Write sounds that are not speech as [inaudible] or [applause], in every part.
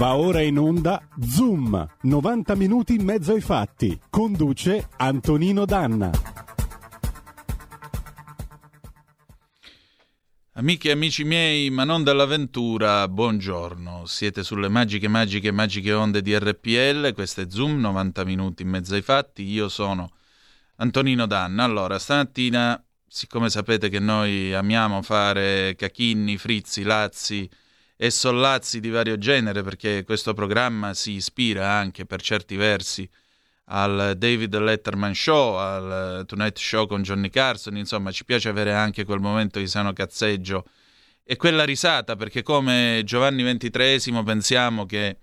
Va ora in onda Zoom, 90 minuti in mezzo ai fatti. Conduce Antonino Danna. Amiche e amici miei, ma non dall'avventura, buongiorno. Siete sulle magiche, magiche, magiche onde di RPL. Questo è Zoom, 90 minuti in mezzo ai fatti. Io sono Antonino Danna. Allora, stamattina, siccome sapete che noi amiamo fare cachinni, frizzi, lazzi, e sollazzi di vario genere, perché questo programma si ispira anche per certi versi al David Letterman Show, al Tonight Show con Johnny Carson, insomma ci piace avere anche quel momento di sano cazzeggio e quella risata, perché come Giovanni XXIII pensiamo che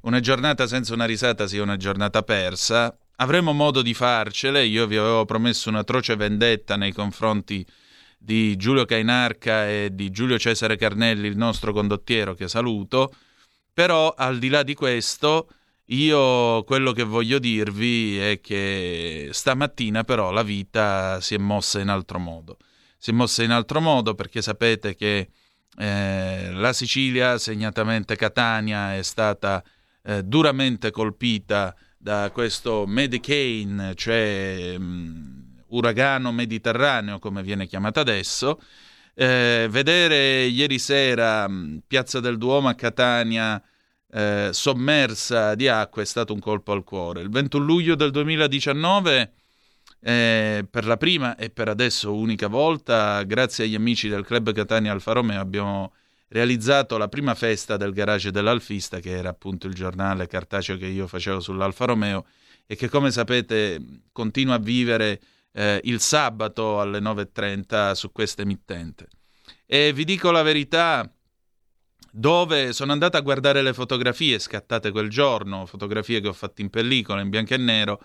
una giornata senza una risata sia una giornata persa, avremo modo di farcele, io vi avevo promesso un'atroce vendetta nei confronti di di Giulio Cainarca e di Giulio Cesare Carnelli, il nostro condottiero, che saluto. Però al di là di questo, io quello che voglio dirvi è che stamattina però la vita si è mossa in altro modo. Si è mossa in altro modo perché sapete che eh, la Sicilia, segnatamente Catania, è stata eh, duramente colpita da questo Medicaid, cioè mh, uragano mediterraneo, come viene chiamato adesso. Eh, vedere ieri sera Piazza del Duomo a Catania eh, sommersa di acqua è stato un colpo al cuore. Il 21 luglio del 2019, eh, per la prima e per adesso unica volta, grazie agli amici del Club Catania Alfa Romeo, abbiamo realizzato la prima festa del garage dell'Alfista, che era appunto il giornale cartaceo che io facevo sull'Alfa Romeo e che come sapete continua a vivere eh, il sabato alle 9.30 su questa emittente. E vi dico la verità, dove sono andato a guardare le fotografie scattate quel giorno, fotografie che ho fatto in pellicola, in bianco e nero,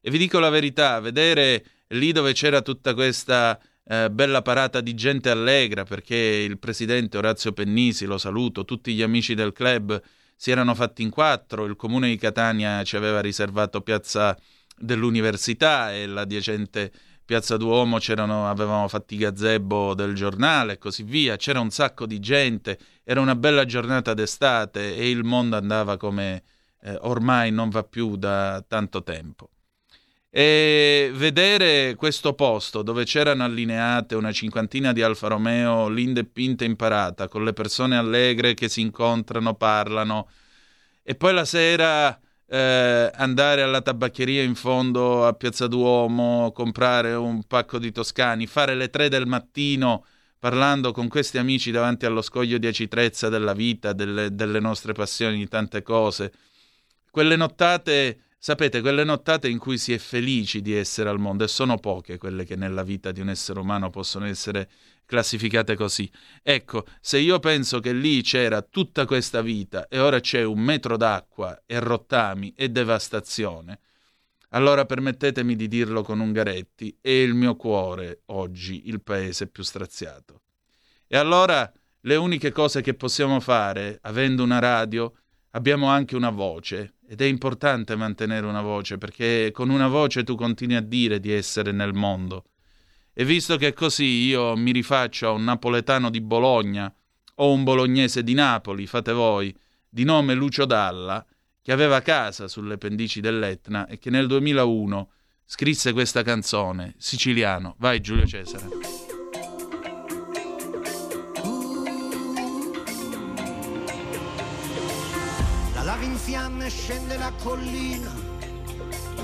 e vi dico la verità, vedere lì dove c'era tutta questa eh, bella parata di gente allegra, perché il presidente Orazio Pennisi, lo saluto, tutti gli amici del club si erano fatti in quattro, il comune di Catania ci aveva riservato piazza dell'università e l'adiacente Piazza Duomo avevamo fatto i gazebo del giornale e così via, c'era un sacco di gente, era una bella giornata d'estate e il mondo andava come eh, ormai non va più da tanto tempo. E vedere questo posto dove c'erano allineate una cinquantina di Alfa Romeo, linde pinte in parata, con le persone allegre che si incontrano, parlano, e poi la sera eh, andare alla tabaccheria in fondo a Piazza Duomo, comprare un pacco di toscani, fare le tre del mattino parlando con questi amici davanti allo scoglio di acitrezza della vita, delle, delle nostre passioni, di tante cose. Quelle nottate, sapete, quelle nottate in cui si è felici di essere al mondo e sono poche quelle che nella vita di un essere umano possono essere classificate così. Ecco, se io penso che lì c'era tutta questa vita e ora c'è un metro d'acqua e rottami e devastazione, allora permettetemi di dirlo con Ungaretti, è il mio cuore oggi il paese più straziato. E allora le uniche cose che possiamo fare, avendo una radio, abbiamo anche una voce ed è importante mantenere una voce perché con una voce tu continui a dire di essere nel mondo e visto che così io mi rifaccio a un napoletano di Bologna o un bolognese di Napoli, fate voi, di nome Lucio Dalla, che aveva casa sulle pendici dell'Etna e che nel 2001 scrisse questa canzone, Siciliano. Vai Giulio Cesare. In fiamme scende la collina,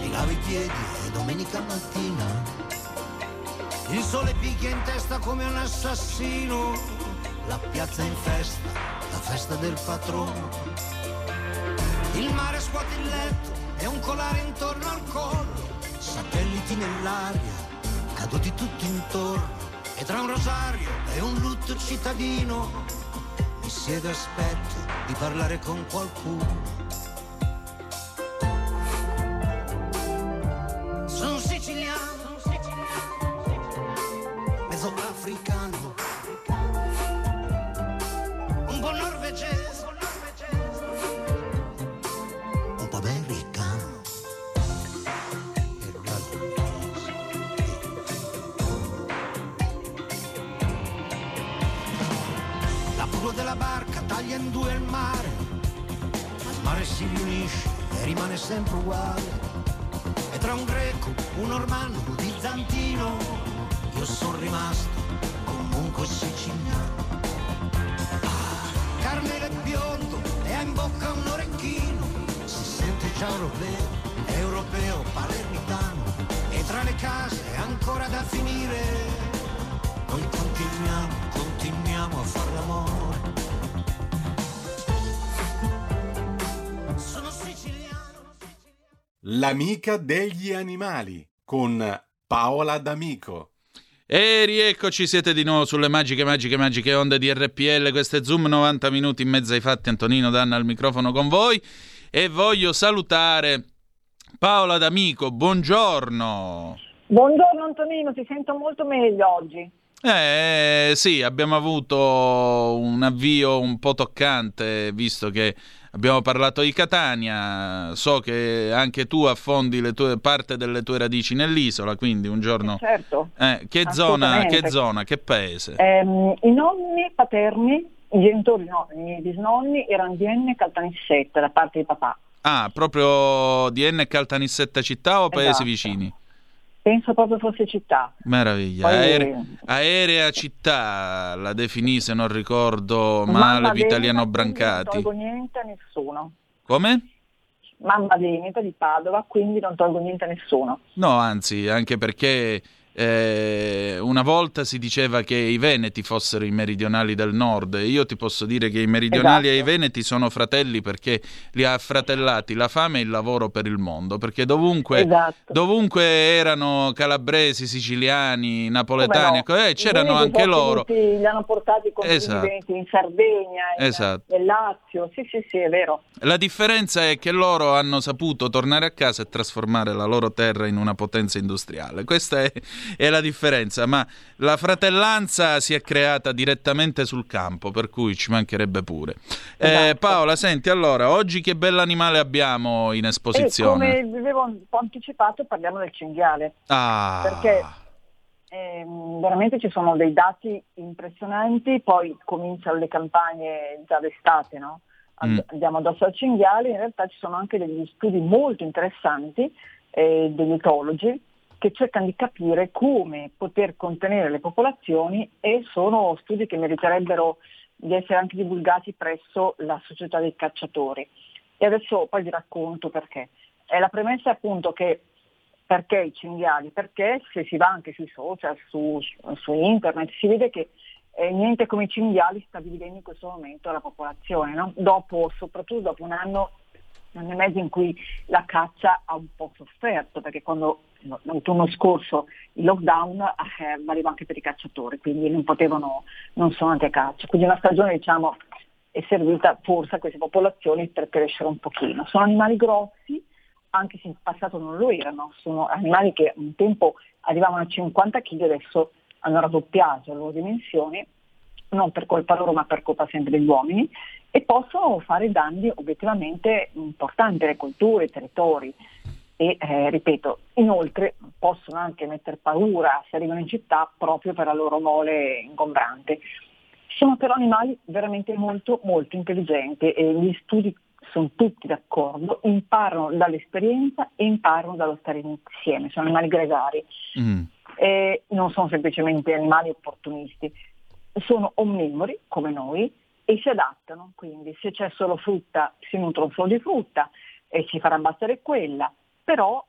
ti lavi i piedi e domenica mattina il sole picchia in testa come un assassino, la piazza in festa, la festa del patrono. Il mare scuote il letto e un colare intorno al collo, satelliti nell'aria, caduti tutti intorno. E tra un rosario e un lutto cittadino, mi siedo e aspetto di parlare con qualcuno si riunisce e rimane sempre uguale. E tra un greco, un normanno, un bizantino, io sono rimasto comunque siciliano. Ah, Carmelo è biondo e ha in bocca un orecchino, si sente già europeo, europeo, palermitano, e tra le case ancora da finire. Noi continuiamo, continuiamo a fare l'amore. L'amica degli animali con Paola D'Amico. E rieccoci, siete di nuovo sulle magiche, magiche, magiche onde di RPL. Questo è Zoom 90 minuti in mezzo ai fatti. Antonino Danna al microfono con voi. E voglio salutare Paola D'Amico. Buongiorno. Buongiorno Antonino, ti sento molto meglio oggi. Eh sì, abbiamo avuto un avvio un po' toccante, visto che abbiamo parlato di Catania. So che anche tu affondi le tue, parte delle tue radici nell'isola, quindi un giorno. Certo. Eh, che zona, che zona, che paese? Ehm, I nonni paterni, i genitori no, i miei bisnonni erano di Enne Caltanissetta da parte di papà. Ah, proprio di N Caltanissetta città o paesi Esatto. vicini? Penso proprio fosse città. Meraviglia. Poi- Aere- aerea città la definì, se non ricordo male, Mamma Vitaliano Veneta, Brancati. Non tolgo niente a nessuno. Come? Mamma Veneta di Padova, quindi non tolgo niente a nessuno. No, anzi, anche perché eh, una volta si diceva che i veneti fossero i meridionali del nord. Io ti posso dire che i meridionali e i Esatto. veneti sono fratelli perché li ha fratellati la fame e il lavoro per il mondo. Perché dovunque, Esatto. dovunque erano calabresi, siciliani, napoletani, no? eh, I c'erano anche loro. venuti- Li hanno portati con Esatto. in Sardegna, in, Esatto. nel Lazio. Sì, sì, sì, è vero. La differenza è che loro hanno saputo tornare a casa e trasformare la loro terra in una potenza industriale. Questa è, è la differenza, ma la fratellanza si è creata direttamente sul campo, per cui ci mancherebbe pure. Eh, Esatto. Paola, senti, allora, oggi che bell'animale abbiamo in esposizione? come vi avevo un po' anticipato, parliamo del cinghiale. Ah, perché- Ehm, veramente ci sono dei dati impressionanti, poi cominciano le campagne già d'estate, no? Mm. Andiamo addosso al cinghiale, in realtà ci sono anche degli studi molto interessanti eh, degli etologi che cercano di capire come poter contenere le popolazioni e sono studi che meriterebbero di essere anche divulgati presso la società dei cacciatori. E adesso poi vi racconto perché. Eh, la premessa è appunto che perché i cinghiali? Perché se si va anche sui social, su, su internet, si vede che eh, niente come i cinghiali sta dividendo in questo momento la popolazione, no? dopo, soprattutto dopo un anno, un anno e mezzo in cui la caccia ha un po' sofferto, perché quando l'autunno scorso il lockdown eh, valeva anche per i cacciatori, quindi non potevano, non sono andati a caccia. Quindi una stagione diciamo è servita forse a queste popolazioni per crescere un pochino. Sono animali grossi, anche se in passato non lo erano, sono animali che un tempo arrivavano a 50 kg, adesso hanno raddoppiato le loro dimensioni, non per colpa loro ma per colpa sempre degli uomini, e possono fare danni obiettivamente importanti alle colture, ai territori. E eh, ripeto, inoltre possono anche mettere paura se arrivano in città proprio per la loro mole ingombrante. Sono però animali veramente molto molto intelligenti e gli studi sono tutti d'accordo, imparano dall'esperienza e imparano dallo stare insieme, sono animali gregari, mm, e non sono semplicemente animali opportunisti, sono onnivori come noi e si adattano, quindi se c'è solo frutta si nutrono solo di frutta e si farà abbattere quella, però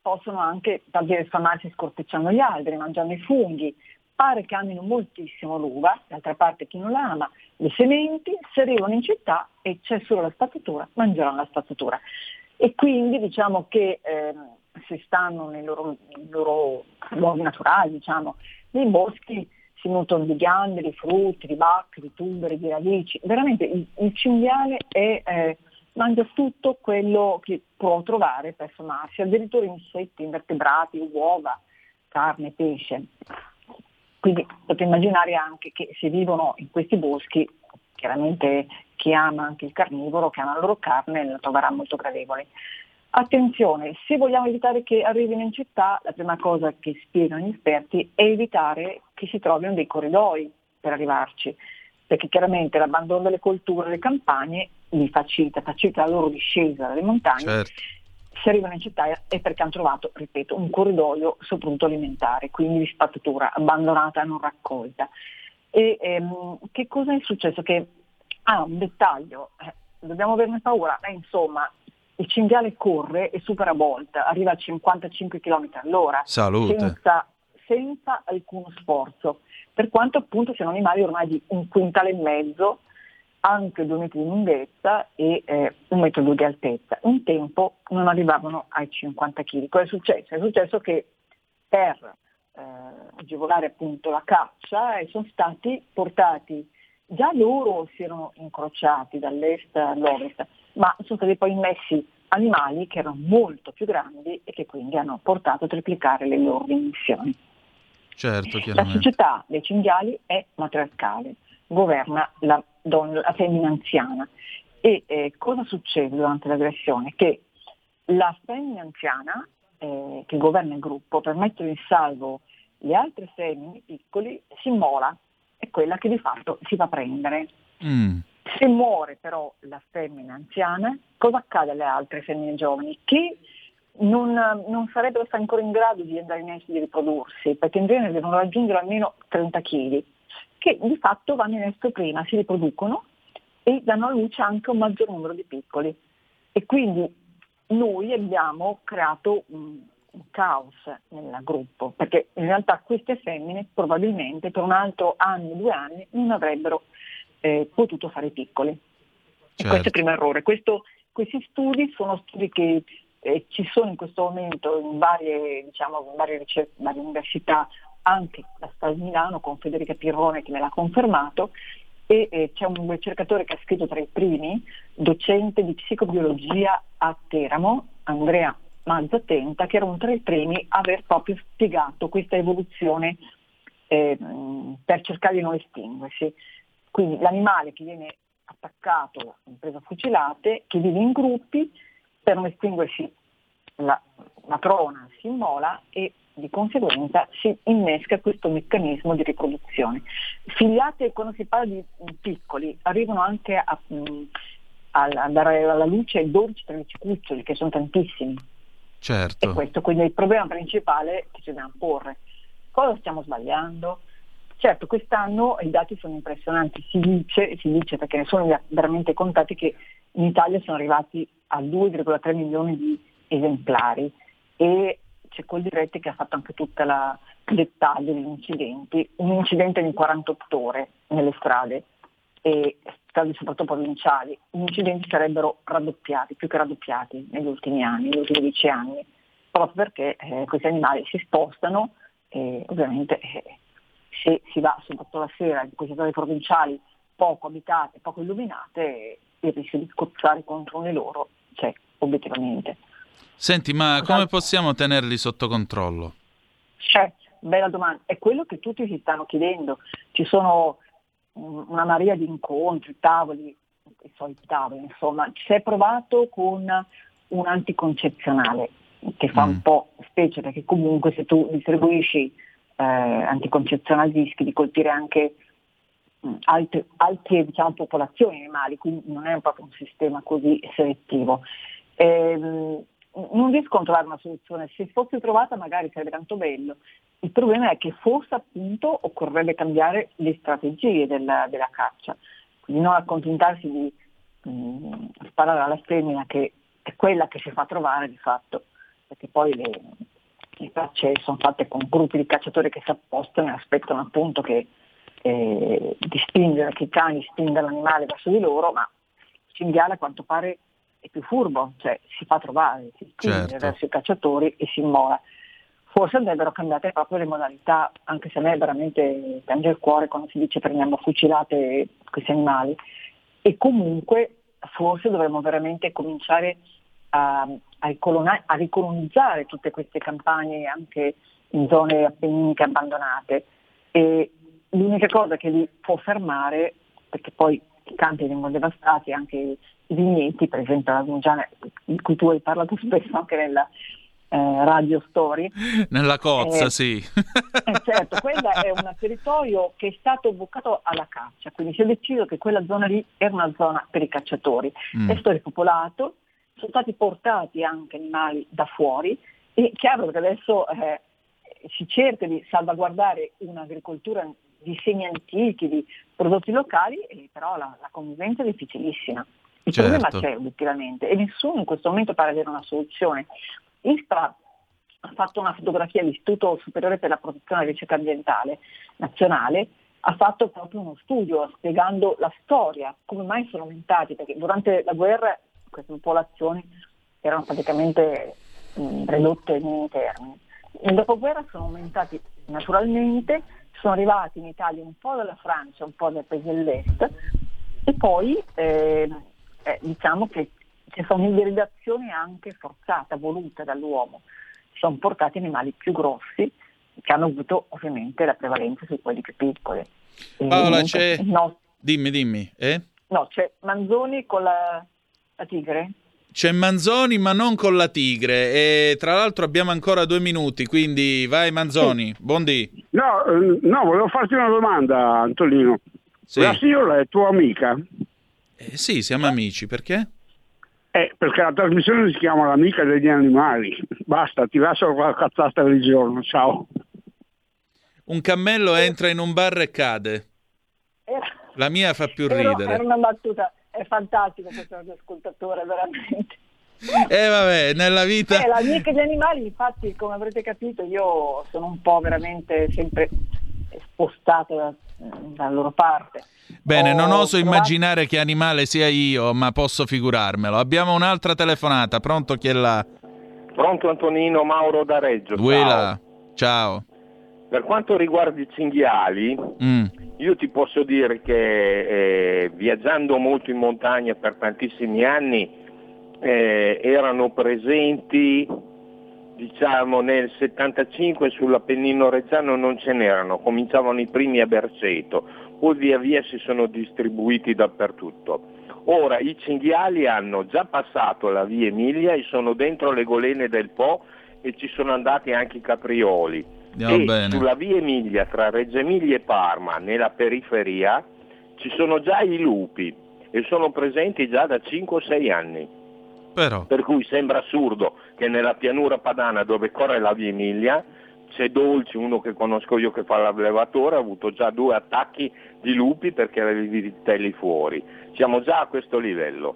possono anche davvero sfamarsi scortecciando gli alberi, mangiando i funghi, pare che amino moltissimo l'uva, d'altra parte chi non la ama, le sementi, se arrivano in città e c'è solo la spazzatura, mangeranno la spazzatura. E quindi diciamo che ehm, se stanno nei loro, nei loro luoghi naturali, diciamo, nei boschi si nutrono di ghiande, di frutti, di bacche, di tuberi, di radici. Veramente il, il cinghiale è, eh, mangia tutto quello che può trovare per formarsi, addirittura insetti, invertebrati, uova, carne, pesce. Quindi potete immaginare anche che se vivono in questi boschi, chiaramente chi ama anche il carnivoro, che ama la loro carne, la troverà molto gradevole. Attenzione, se vogliamo evitare che arrivino in città, la prima cosa che spiegano gli esperti è evitare che si trovino dei corridoi per arrivarci, perché chiaramente l'abbandono delle colture, delle campagne li facilita, facilita la loro discesa dalle montagne. Certo. Si arrivano in città è perché hanno trovato, ripeto, un corridoio soprattutto alimentare, quindi di spazzatura abbandonata, non raccolta. E ehm, che cosa è successo? Che ah, un dettaglio, eh, dobbiamo averne paura, eh, insomma, il cinghiale corre e supera Bolt, arriva a 55 km all'ora senza, senza, alcuno sforzo, per quanto appunto siano animali ormai di un quintale e mezzo, anche due metri di lunghezza e eh, un metro di altezza. Un tempo non arrivavano ai 50 kg. Cosa è successo? È successo che per eh, agevolare appunto la caccia e sono stati portati, già loro si erano incrociati dall'est all'ovest, ma sono stati poi immessi animali che erano molto più grandi e che quindi hanno portato a triplicare le loro dimensioni. Certo, la società dei cinghiali è matriarcale, governa la, donna, la femmina anziana. E eh, cosa succede durante l'aggressione? Che la femmina anziana eh, che governa il gruppo per mettere in salvo le altre femmine piccoli si immola, è quella che di fatto si fa prendere. Mm. Se muore però la femmina anziana, cosa accade alle altre femmine giovani? Che non, non sarebbero ancora in grado di andare in esso di riprodursi, perché in genere devono raggiungere almeno 30 kg, che di fatto vanno in esso prima, si riproducono e danno a luce anche un maggior numero di piccoli. E quindi noi abbiamo creato un, un caos nel gruppo, perché in realtà queste femmine probabilmente per un altro anno, due anni non avrebbero eh, potuto fare piccoli. Certo. questo è il primo errore. Questo, questi studi sono studi che eh, ci sono in questo momento in varie, diciamo, in varie, ricerche, varie università, anche la Sta di Milano con Federica Pirrone che me l'ha confermato, e eh, c'è un ricercatore che ha scritto tra i primi, docente di psicobiologia a Teramo, Andrea Mazzatenta, che era un tra i primi a aver proprio spiegato questa evoluzione eh, per cercare di non estinguersi. Quindi l'animale che viene attaccato, preso a fucilate, che vive in gruppi, per non estinguersi la matrona si immola e di conseguenza si innesca questo meccanismo di riproduzione. Figliate, quando si parla di piccoli, arrivano anche a, a, a dare alla luce 12-13 cuccioli, che sono tantissimi. Certo. E questo quindi è il problema principale che ci dobbiamo porre. Cosa stiamo sbagliando? Certo, quest'anno i dati sono impressionanti, si dice, si dice perché ne sono veramente contati che in Italia sono arrivati a 2,3 milioni di esemplari e c'è quel diretti che ha fatto anche tutto il dettaglio degli incidenti, un incidente in 48 ore nelle strade e strade soprattutto provinciali, gli incidenti sarebbero raddoppiati, più che raddoppiati negli ultimi anni, negli ultimi dieci anni, proprio perché eh, questi animali si spostano e ovviamente eh, se si va soprattutto la sera in queste zone provinciali poco abitate, poco illuminate, il rischio di scozzare contro di loro c'è obiettivamente. Senti, ma esatto. come possiamo tenerli sotto controllo? C'è, bella domanda. È quello che tutti si stanno chiedendo. Ci sono una marea di incontri, tavoli, i soliti tavoli, insomma. Si è provato con un anticoncezionale che fa mm. un po' specie perché comunque se tu distribuisci eh, anticoncezionali rischi di colpire anche mh, altre, altre diciamo, popolazioni animali, quindi non è proprio un sistema così selettivo. Ehm, non riesco a trovare una soluzione, se fosse trovata magari sarebbe tanto bello. Il problema è che forse appunto occorrerebbe cambiare le strategie della, della caccia, quindi non accontentarsi di mh, sparare alla femmina che è quella che si fa trovare di fatto, perché poi le, le cacce sono fatte con gruppi di cacciatori che si appostano e aspettano appunto che, eh, di spingere, che i cani spingano l'animale verso di loro, ma il cinghiale a quanto pare è più furbo, cioè si fa trovare, si spinge certo. verso i cacciatori e si immola. Forse andrebbero cambiate proprio le modalità, anche se a me veramente piange il cuore quando si dice prendiamo fucilate questi animali. E comunque forse dovremmo veramente cominciare a, a, ricolonizzare tutte queste campagne anche in zone appenniniche abbandonate. E l'unica cosa che li può fermare, perché poi i campi vengono devastati, anche i vigneti, per esempio la Dungiana, di cui tu hai parlato spesso anche nella, eh, Radio Story. Nella cozza, eh, sì. Eh, certo, quello è un territorio che è stato bucato alla caccia, quindi si è deciso che quella zona lì era una zona per i cacciatori. Mm. È stato ripopolato, sono stati portati anche animali da fuori e chiaro che adesso eh, si cerca di salvaguardare un'agricoltura di semi antichi, di prodotti locali, però la, la convivenza è difficilissima. Il certo. problema c'è obiettivamente e nessuno in questo momento pare avere una soluzione. ISPRA ha fatto una fotografia all'Istituto Superiore per la Protezione e la Ricerca Ambientale Nazionale, ha fatto proprio uno studio spiegando la storia, come mai sono aumentati, perché durante la guerra queste popolazioni erano praticamente mh, ridotte in minimi termini. Nel dopoguerra sono aumentati naturalmente, sono arrivati in Italia un po' dalla Francia, un po' dai paesi dell'est e poi eh, eh, diciamo che ci sono ibridazioni anche forzate, volute dall'uomo. Sono portati animali più grossi che hanno avuto ovviamente la prevalenza su quelli più piccoli. Paola, c'è... No, dimmi, dimmi. Eh? No, c'è Manzoni con la, la tigre. C'è Manzoni ma non con la tigre e tra l'altro abbiamo ancora due minuti, quindi vai Manzoni, sì. buondì. No, eh, no, volevo farti una domanda Antonino. Sì. La signora è tua amica? Eh, sì, siamo amici, perché? Eh, perché la trasmissione si chiama L'amica degli animali. Basta, ti lascio la cazzata del giorno, ciao. Un cammello entra in un bar e cade. La mia fa più ridere. Era una battuta, è fantastico questo ascoltatore, veramente. Eh vabbè, nella vita... Eh, l'amica degli animali, infatti, come avrete capito, io sono un po' veramente sempre spostato da, dalla loro parte. Bene, non oso immaginare che animale sia io, ma posso figurarmelo. Abbiamo un'altra telefonata, pronto chi è là? Pronto Antonino Mauro da Reggio. Ciao. Ciao. Per quanto riguarda i cinghiali, mm. io ti posso dire che eh, viaggiando molto in montagna per tantissimi anni eh, erano presenti diciamo nel 75 sull'Appennino Reggiano non ce n'erano, cominciavano i primi a Berceto, poi via via si sono distribuiti dappertutto. Ora i cinghiali hanno già passato la via Emilia e sono dentro le golene del Po e ci sono andati anche i caprioli. Andiamo e bene. sulla via Emilia tra Reggio Emilia e Parma, nella periferia, ci sono già i lupi e sono presenti già da 5-6 anni. Però. Per cui sembra assurdo che nella pianura padana dove corre la via Emilia c'è Dolci, uno che conosco io che fa l'allevatore, ha avuto già due attacchi di lupi perché aveva i vitelli fuori. Siamo già a questo livello.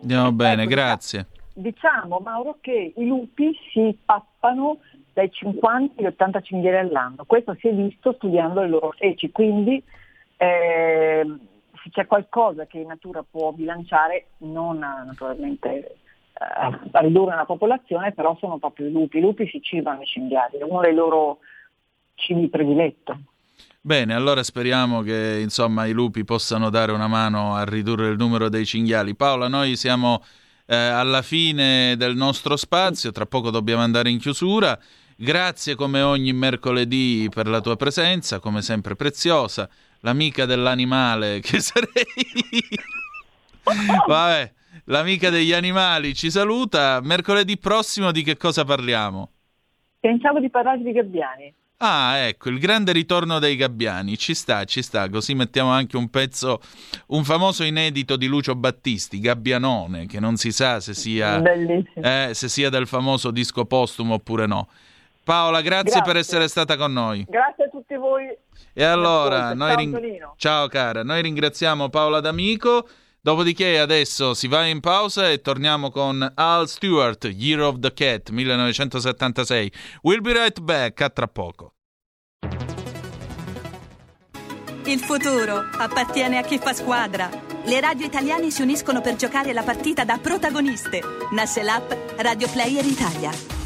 Andiamo bene, ecco, grazie. Diciamo Mauro che i lupi si pappano dai 50 agli 80 cinghiali all'anno. Questo si è visto studiando le loro feci, quindi eh, se c'è qualcosa che in natura può bilanciare, non naturalmente eh, a ridurre la popolazione, però sono proprio i lupi. I lupi si cibano i cinghiali, è uno dei loro cibi prediletto. Bene, allora speriamo che insomma, i lupi possano dare una mano a ridurre il numero dei cinghiali. Paola, noi siamo eh, alla fine del nostro spazio, tra poco dobbiamo andare in chiusura. Grazie come ogni mercoledì per la tua presenza, come sempre preziosa l'amica dell'animale che [laughs] sarei Vabbè, l'amica degli animali ci saluta. Mercoledì prossimo di che cosa parliamo? Pensavo di parlare di gabbiani. Ah, ecco, il grande ritorno dei gabbiani. Ci sta, ci sta. Così mettiamo anche un pezzo, un famoso inedito di Lucio Battisti, Gabbianone, che non si sa se sia, eh, se sia del famoso disco postumo oppure no. Paola, grazie, grazie, per essere stata con noi. Grazie a tutti voi. E allora, noi ring... ciao cara, noi ringraziamo Paola D'Amico. Dopodiché adesso si va in pausa e torniamo con Al Stewart, Year of the Cat 1976. We'll be right back, a tra poco. Il futuro appartiene a chi fa squadra. Le radio italiane si uniscono per giocare la partita da protagoniste. Nasce l'app Radio Player Italia.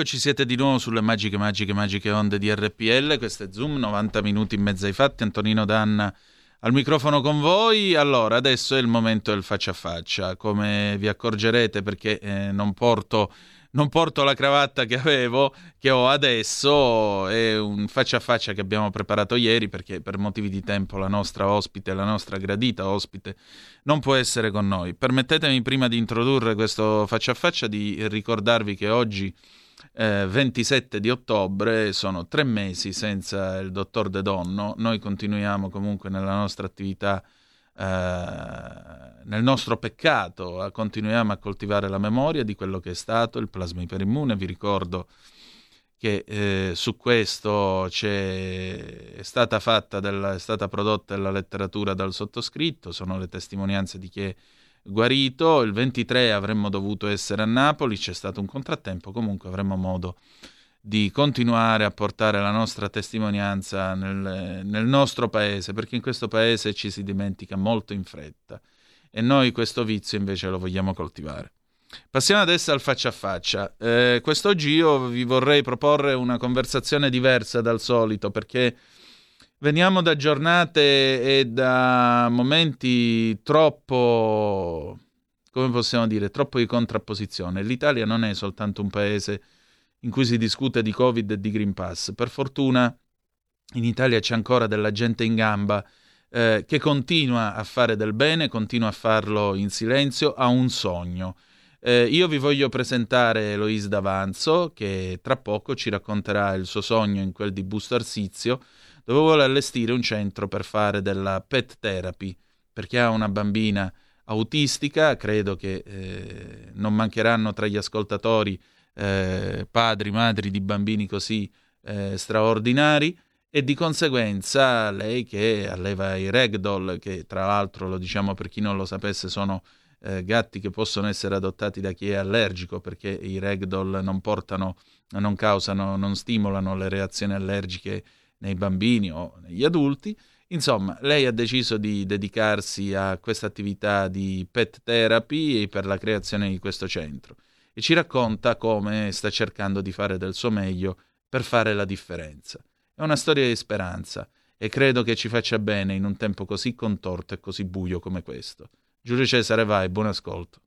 Eccoci, siete di nuovo sulle magiche, magiche, magiche onde di RPL. Questo è Zoom, 90 minuti in mezzo ai fatti. Antonino Danna al microfono con voi. Allora, adesso è il momento del faccia a faccia. Come vi accorgerete, perché eh, non porto non porto la cravatta che avevo, che ho adesso, è un faccia a faccia che abbiamo preparato ieri perché per motivi di tempo la nostra ospite, la nostra gradita ospite, non può essere con noi. Permettetemi prima di introdurre questo faccia a faccia di ricordarvi che oggi eh, 27 di ottobre, sono tre mesi senza il dottor De Donno, noi continuiamo comunque nella nostra attività, nel nostro peccato, continuiamo a coltivare la memoria di quello che è stato il plasma iperimmune, vi ricordo che eh, su questo è stata, fatta della, è stata prodotta la letteratura dal sottoscritto, sono le testimonianze di chi è guarito, il 23 avremmo dovuto essere a Napoli, c'è stato un contrattempo, comunque avremo modo di continuare a portare la nostra testimonianza nel, nel, nostro paese, perché in questo paese ci si dimentica molto in fretta e noi questo vizio invece lo vogliamo coltivare. Passiamo adesso al faccia a faccia. Eh, quest'oggi io vi vorrei proporre una conversazione diversa dal solito perché Veniamo da giornate e da momenti troppo, come possiamo dire, troppo di contrapposizione. L'Italia non è soltanto un paese in cui si discute di Covid e di Green Pass. Per fortuna in Italia c'è ancora della gente in gamba eh, che continua a fare del bene, continua a farlo in silenzio, ha un sogno. Eh, io vi voglio presentare Eloise D'Avanzo, che tra poco ci racconterà il suo sogno in quel di Busto Arsizio, dove vuole allestire un centro per fare della pet therapy, perché ha una bambina autistica, credo che eh, non mancheranno tra gli ascoltatori eh, padri, madri di bambini così eh, straordinari e di conseguenza lei che alleva i ragdoll, che tra l'altro lo diciamo per chi non lo sapesse sono eh, gatti che possono essere adottati da chi è allergico perché i ragdoll non portano, non causano, non stimolano le reazioni allergiche nei bambini o negli adulti. Insomma, lei ha deciso di dedicarsi a questa attività di pet therapy per la creazione di questo centro e ci racconta come sta cercando di fare del suo meglio per fare la differenza. È una storia di speranza e credo che ci faccia bene in un tempo così contorto e così buio come questo. Giulio Cesare, vai, buon ascolto.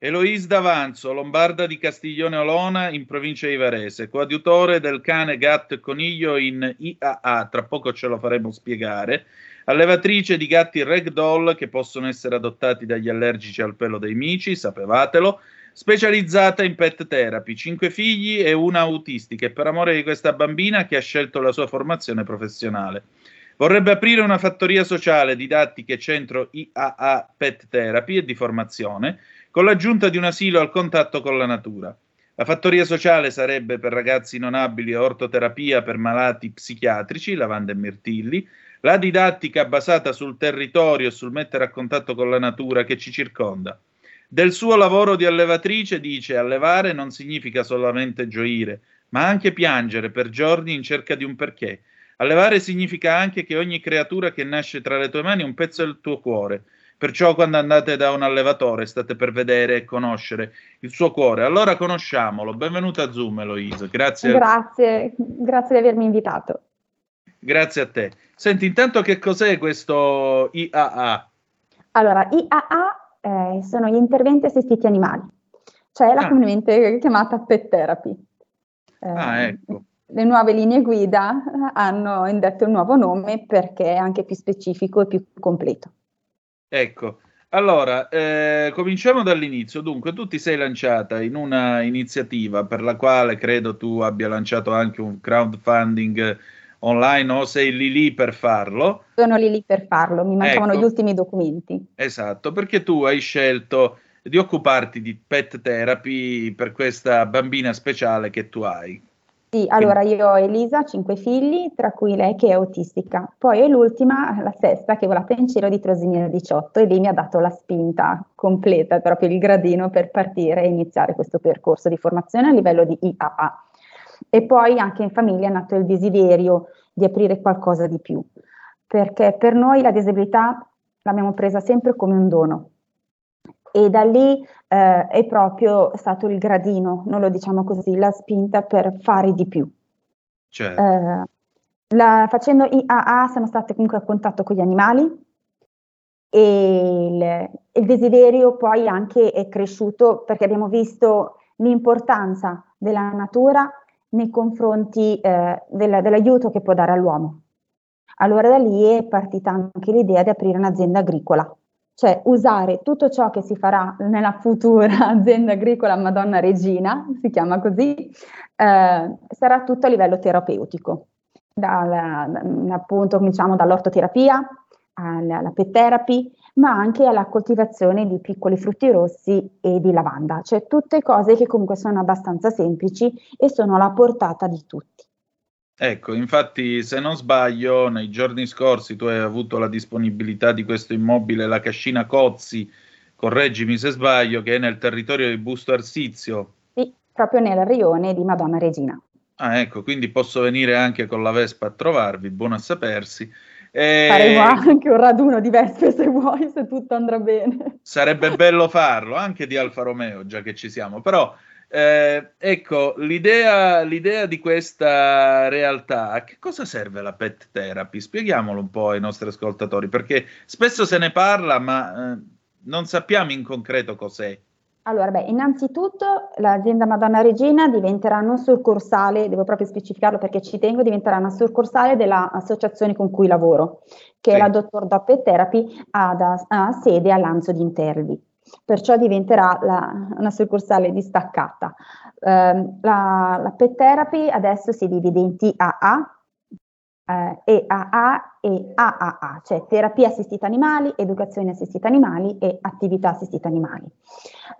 Eloise D'Avanzo, lombarda di Castiglione Olona in provincia di Varese, coadiutore del cane gatto coniglio in IAA, tra poco ce lo faremo spiegare, allevatrice di gatti ragdoll che possono essere adottati dagli allergici al pelo dei mici, sapevatelo, specializzata in pet therapy, cinque figli e una autistica e per amore di questa bambina che ha scelto la sua formazione professionale. Vorrebbe aprire una fattoria sociale didattica centro IAA Pet Therapy e di formazione, con l'aggiunta di un asilo al contatto con la natura. La fattoria sociale sarebbe per ragazzi non abili ortoterapia per malati psichiatrici, lavanda e mirtilli, la didattica basata sul territorio e sul mettere a contatto con la natura che ci circonda. Del suo lavoro di allevatrice dice allevare non significa solamente gioire, ma anche piangere per giorni in cerca di un perché. Allevare significa anche che ogni creatura che nasce tra le tue mani è un pezzo del tuo cuore. Perciò quando andate da un allevatore state per vedere e conoscere il suo cuore. Allora conosciamolo. Benvenuta a Zoom, Eloise. Grazie. Grazie, grazie di avermi invitato. Grazie a te. Senti, intanto che cos'è questo IAA? Allora, IAA eh, sono gli interventi assistiti animali, cioè la ah. comunemente chiamata pet therapy. Eh, ah, ecco le nuove linee guida hanno indetto un nuovo nome perché è anche più specifico e più completo. Ecco, allora eh, cominciamo dall'inizio. Dunque, tu ti sei lanciata in una iniziativa per la quale credo tu abbia lanciato anche un crowdfunding online o sei lì lì per farlo. Sono lì lì per farlo, mi mancavano ecco. gli ultimi documenti. Esatto, perché tu hai scelto di occuparti di pet therapy per questa bambina speciale che tu hai. Sì, allora io ho Elisa, cinque figli, tra cui lei che è autistica. Poi è l'ultima, la sesta, che è volata in cielo di trosimia 18 e lì mi ha dato la spinta completa, proprio il gradino per partire e iniziare questo percorso di formazione a livello di IAA. E poi anche in famiglia è nato il desiderio di aprire qualcosa di più, perché per noi la disabilità l'abbiamo presa sempre come un dono, e da lì eh, è proprio stato il gradino, non lo diciamo così, la spinta per fare di più. Certo. Eh, la, facendo IAA siamo stati comunque a contatto con gli animali e il, il desiderio poi anche è cresciuto perché abbiamo visto l'importanza della natura nei confronti eh, della, dell'aiuto che può dare all'uomo. Allora da lì è partita anche l'idea di aprire un'azienda agricola cioè usare tutto ciò che si farà nella futura [laughs] azienda agricola Madonna Regina, si chiama così, eh, sarà tutto a livello terapeutico, Dal, appunto diciamo dall'ortoterapia alla, alla pet therapy, ma anche alla coltivazione di piccoli frutti rossi e di lavanda, cioè tutte cose che comunque sono abbastanza semplici e sono alla portata di tutti. Ecco, infatti, se non sbaglio, nei giorni scorsi tu hai avuto la disponibilità di questo immobile, la cascina Cozzi, correggimi se sbaglio, che è nel territorio di Busto Arsizio. Sì, proprio nel rione di Madonna Regina. Ah, ecco, quindi posso venire anche con la Vespa a trovarvi, buono a sapersi. Faremo anche un raduno di Vespe se vuoi, se tutto andrà bene. Sarebbe bello farlo, anche di Alfa Romeo, già che ci siamo, però eh, ecco, l'idea, l'idea, di questa realtà, a che cosa serve la pet therapy? Spieghiamolo un po' ai nostri ascoltatori, perché spesso se ne parla, ma eh, non sappiamo in concreto cos'è. Allora, beh, innanzitutto l'azienda Madonna Regina diventerà non succursale, devo proprio specificarlo perché ci tengo, diventerà una succursale dell'associazione con cui lavoro, che sì. è la Dottor Doppet Therapy, ha, sede a Lanzo di Intervi. Perciò diventerà la, una succursale distaccata. Eh, la, la Pet Therapy adesso si divide in TAA, eh, EAA e AAA, cioè terapia assistita animali, educazione assistita animali e attività assistita animali.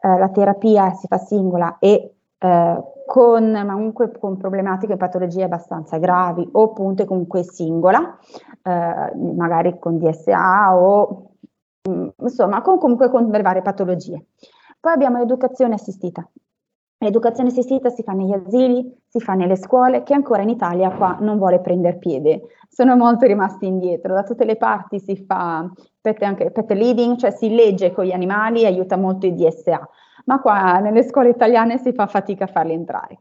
Eh, la terapia si fa singola e eh, con, ma comunque con problematiche e patologie abbastanza gravi o appunto comunque singola, eh, magari con DSA o mh, mm, insomma con, comunque con varie patologie. Poi abbiamo l'educazione assistita. L'educazione assistita si fa negli asili, si fa nelle scuole, che ancora in Italia qua non vuole prendere piede. Sono molto rimasti indietro, da tutte le parti si fa pet, anche pet leading, cioè si legge con gli animali, aiuta molto i DSA, ma qua nelle scuole italiane si fa fatica a farli entrare.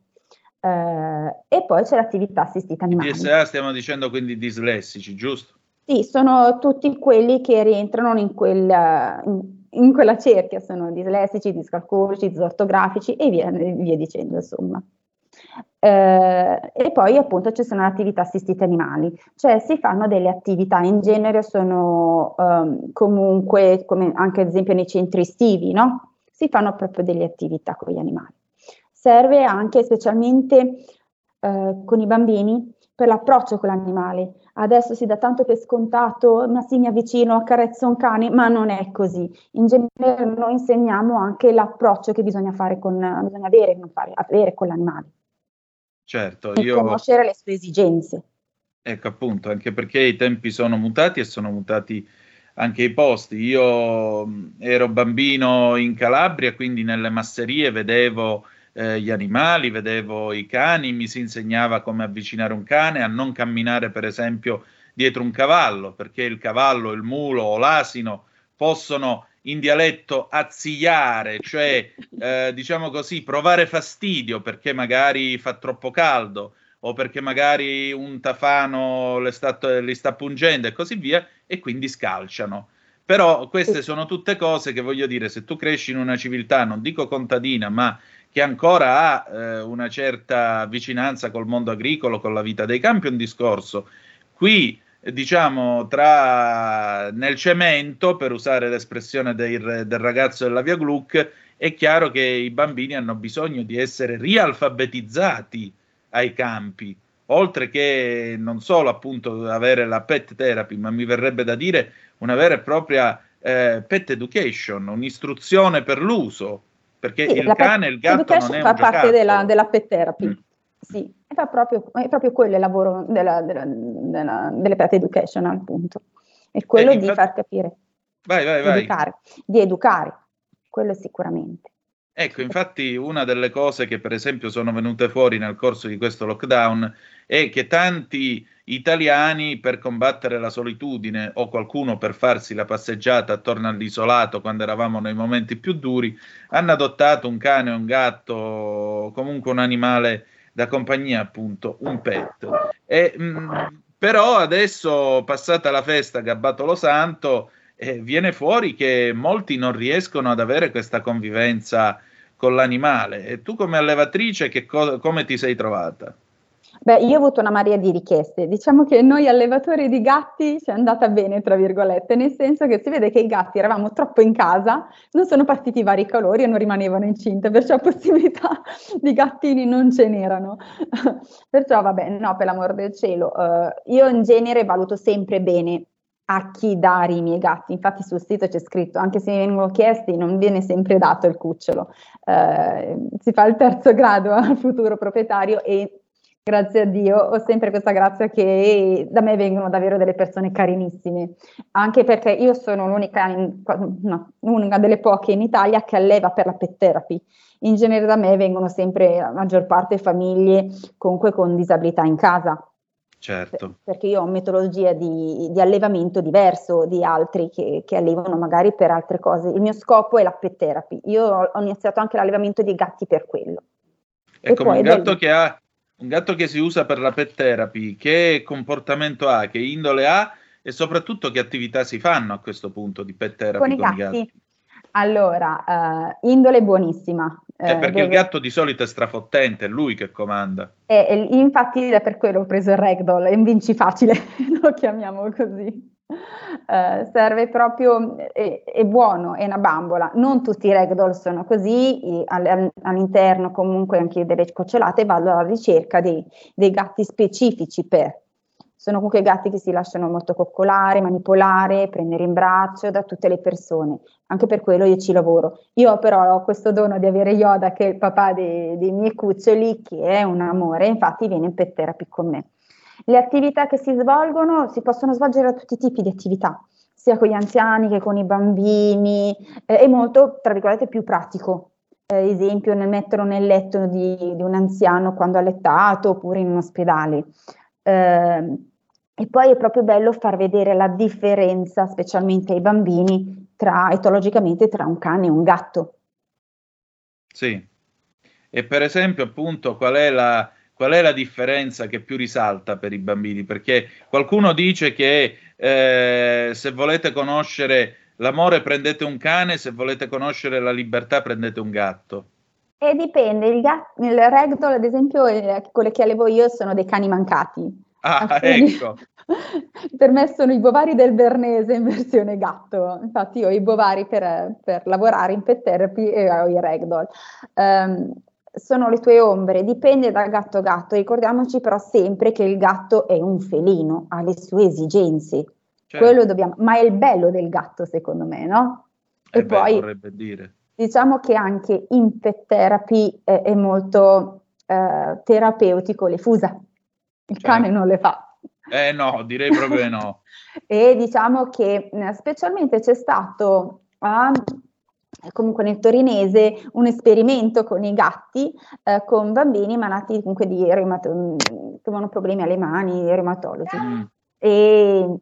Uh, e poi c'è l'attività assistita animali. DSA stiamo dicendo quindi dislessici, giusto? Sì, sono tutti quelli che rientrano in, quel, in, in quella cerchia, sono dislessici, discalcolici, disortografici e via, via dicendo, insomma. Eh, e poi appunto ci sono le attività assistite animali, cioè si fanno delle attività, in genere sono um, comunque, come anche ad esempio nei centri estivi, no? Si fanno proprio delle attività con gli animali. Serve anche specialmente eh, con i bambini per l'approccio con l'animale. Adesso si dà tanto per scontato, ma sì, mi avvicino, accarezzo un cane, ma non è così. In genere noi insegniamo anche l'approccio che bisogna fare con, bisogna avere, fare, avere con l'animale. Certo, e io... conoscere le sue esigenze. Ecco appunto, anche perché i tempi sono mutati e sono mutati anche i posti. Io ero bambino in Calabria, quindi nelle masserie vedevo eh, gli animali, vedevo i cani, mi si insegnava come avvicinare un cane, a non camminare per esempio dietro un cavallo, perché il cavallo, il mulo o l'asino possono in dialetto azzigliare, cioè eh, diciamo così, provare fastidio perché magari fa troppo caldo o perché magari un tafano le sta, li sta pungendo e così via, e quindi scalciano. Però queste sono tutte cose che voglio dire, se tu cresci in una civiltà, non dico contadina, ma che ancora ha eh, una certa vicinanza col mondo agricolo, con la vita dei campi, un discorso. Qui, diciamo, tra nel cemento, per usare l'espressione del, del ragazzo della via Gluck, è chiaro che i bambini hanno bisogno di essere rialfabetizzati ai campi, oltre che non solo appunto avere la pet therapy, ma mi verrebbe da dire una vera e propria eh, pet education, un'istruzione per l'uso perché sì, il cane e il gatto non è fa parte della, della pet therapy. Mm. Sì, è proprio, è proprio, quello il lavoro della, della, delle pet education, appunto. È quello eh, di far capire. Vai, vai, vai. Educare, di educare, quello sicuramente. Ecco, infatti una delle cose che per esempio sono venute fuori nel corso di questo lockdown è che tanti italiani per combattere la solitudine o qualcuno per farsi la passeggiata attorno all'isolato quando eravamo nei momenti più duri, hanno adottato un cane, un gatto, comunque un animale da compagnia, appunto, un pet. E, mh, mm, però adesso, passata la festa Gabbatolo Santo, eh, viene fuori che molti non riescono ad avere questa convivenza con l'animale. E tu come allevatrice co- come ti sei trovata? Beh, io ho avuto una marea di richieste. Diciamo che noi allevatori di gatti ci è andata bene, tra virgolette, nel senso che si vede che i gatti eravamo troppo in casa, non sono partiti i vari colori e non rimanevano incinte, perciò [laughs] possibilità di gattini non ce n'erano. [laughs] perciò, vabbè, no, per l'amor del cielo, uh, io in genere valuto sempre bene a chi dare i miei gatti. Infatti sul sito c'è scritto, anche se mi vengono chiesti, non viene sempre dato il cucciolo. Uh, si fa il terzo grado al futuro proprietario e Grazie a Dio, ho sempre questa grazia che da me vengono davvero delle persone carinissime, anche perché io sono l'unica, in, no, una delle poche in Italia che alleva per la pet therapy. In genere da me vengono sempre la maggior parte famiglie comunque con disabilità in casa. Certo. perché io ho metodologia di, di allevamento diverso di altri che, che, allevano magari per altre cose. Il mio scopo è la pet therapy. Io ho, iniziato anche l'allevamento di gatti per quello. È come un gatto del... che ha un gatto che si usa per la pet therapy, che comportamento ha, che indole ha e soprattutto che attività si fanno a questo punto di pet therapy con, con i gatti? gatti? Allora, uh, indole buonissima. Eh, perché dove... il gatto di solito è strafottente, è lui che comanda. Eh, infatti è per quello ho preso il ragdoll, è un vinci facile, [laughs] lo chiamiamo così. Uh, serve proprio, è, è, buono, è una bambola. Non tutti i ragdoll sono così, all, all'interno comunque anche delle cocciolate vado alla ricerca dei, dei gatti specifici per sono comunque gatti che si lasciano molto coccolare, manipolare, prendere in braccio da tutte le persone. Anche per quello io ci lavoro. Io però ho questo dono di avere Yoda, che è il papà dei, dei miei cuccioli, che è un amore, infatti viene in pet therapy con me. Le attività che si svolgono si possono svolgere a tutti i tipi di attività, sia con gli anziani che con i bambini, eh, è molto, tra virgolette, più pratico. Eh, esempio, nel metterlo nel letto di, di un anziano quando ha lettato oppure in un ospedale. Eh, e poi è proprio bello far vedere la differenza, specialmente ai bambini, tra, etologicamente tra un cane e un gatto. Sì, e per esempio appunto qual è la, qual è la differenza che più risalta per i bambini? Perché qualcuno dice che eh, se volete conoscere l'amore prendete un cane, se volete conoscere la libertà prendete un gatto. E dipende, il, gat- il ragdoll ad esempio, eh, quelle che allevo io sono dei cani mancati. Ah, Alcuni... ecco. [laughs] per me sono i bovari del Bernese in versione gatto. Infatti ho i bovari per, per lavorare in pet therapy e ho i ragdoll. Um, sono le tue ombre, dipende da gatto gatto. Ricordiamoci però sempre che il gatto è un felino, ha le sue esigenze. Certo. Quello dobbiamo, ma è il bello del gatto, secondo me, no? E, e beh, poi vorrebbe dire diciamo che anche in pet therapy è, è molto eh, terapeutico le fusa. Il certo. cane non le fa. Eh no, direi proprio no. [laughs] e diciamo che eh, specialmente c'è stato ah, comunque nel torinese un esperimento con i gatti eh, con bambini malati comunque di reumato- che avevano problemi alle mani, reumatologi. Mm. E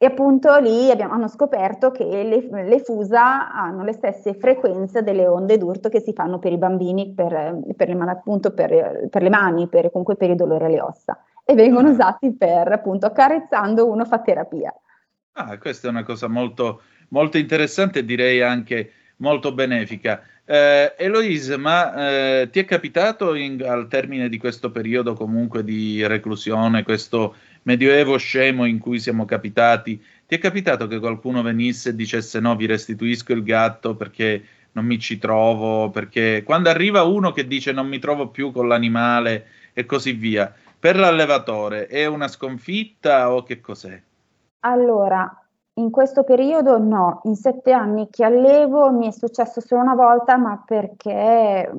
e appunto lì abbiamo, hanno scoperto che le, le, fusa hanno le stesse frequenze delle onde d'urto che si fanno per i bambini, per, per, le, appunto per, per le mani, per, comunque per i dolori alle ossa. E vengono ah. usati per, appunto, accarezzando uno fa terapia. Ah, questa è una cosa molto, molto interessante e direi anche molto benefica. Eh, Eloise, ma eh, ti è capitato in, al termine di questo periodo comunque di reclusione, questo medioevo scemo in cui siamo capitati. Ti è capitato che qualcuno venisse e dicesse no, vi restituisco il gatto perché non mi ci trovo, perché quando arriva uno che dice non mi trovo più con l'animale e così via, per l'allevatore è una sconfitta o che cos'è? Allora, in questo periodo no, in sette anni che allevo mi è successo solo una volta, ma perché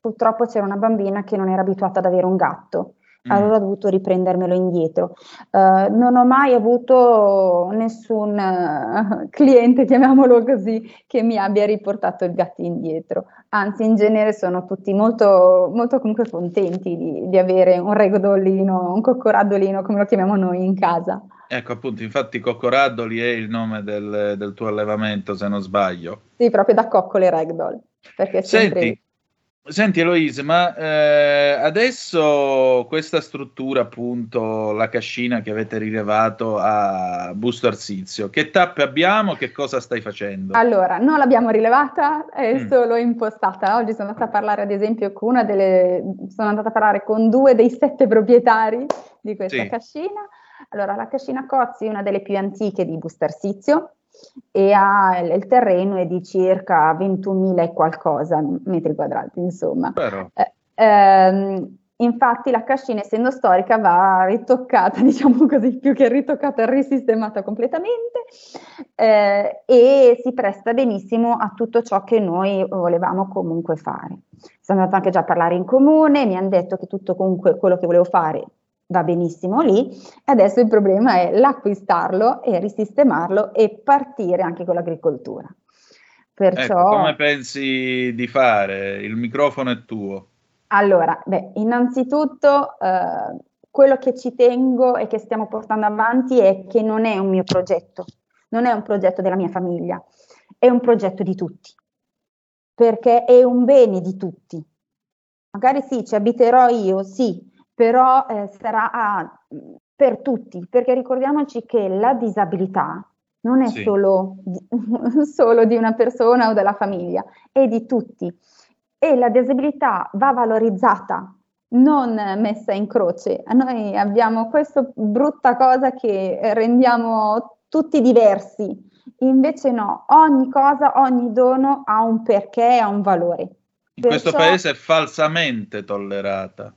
purtroppo c'era una bambina che non era abituata ad avere un gatto. Allora ho dovuto riprendermelo indietro. Uh, non ho mai avuto nessun uh, cliente, chiamiamolo così, che mi abbia riportato il gatto indietro. Anzi, in genere sono tutti molto, molto comunque contenti di, di avere un regodollino, un coccoraddolino, come lo chiamiamo noi in casa. Ecco appunto, infatti Coccoraddoli è il nome del, del, tuo allevamento, se non sbaglio. Sì, proprio da coccole ragdoll. Perché sempre... Senti, Eloise, ma eh, adesso questa struttura, appunto, la cascina che avete rilevato a Busto Arsizio, che tappe abbiamo? Che cosa stai facendo? Allora, non l'abbiamo rilevata, è mm. solo impostata. Oggi sono andata a parlare, ad esempio, con una delle. sono andata a parlare con due dei sette proprietari di questa sì. cascina. Allora, la cascina Cozzi è una delle più antiche di Busto Arsizio e ha, il terreno è di circa 21.000 e qualcosa metri quadrati, insomma. Eh, ehm, infatti la cascina, essendo storica, va ritoccata, [laughs] diciamo così, più che ritoccata, risistemata completamente eh, e si presta benissimo a tutto ciò che noi volevamo comunque fare. Sono andata anche già a parlare in comune, mi hanno detto che tutto comunque quello che volevo fare va benissimo lì, adesso il problema è l'acquistarlo e risistemarlo e partire anche con l'agricoltura. Perciò, ecco, come pensi di fare? Il microfono è tuo. Allora, beh, innanzitutto eh, quello che ci tengo e che stiamo portando avanti è che non è un mio progetto, non è un progetto della mia famiglia, è un progetto di tutti, perché è un bene di tutti. Magari sì, ci abiterò io, sì, però eh, sarà a, per tutti, perché ricordiamoci che la disabilità non è sì. solo, [laughs] solo di una persona o della famiglia, è di tutti. E la disabilità va valorizzata, non messa in croce. Noi abbiamo questa brutta cosa che rendiamo tutti diversi, invece no, ogni cosa, ogni dono ha un perché, ha un valore. In Perciò, questo paese è falsamente tollerata.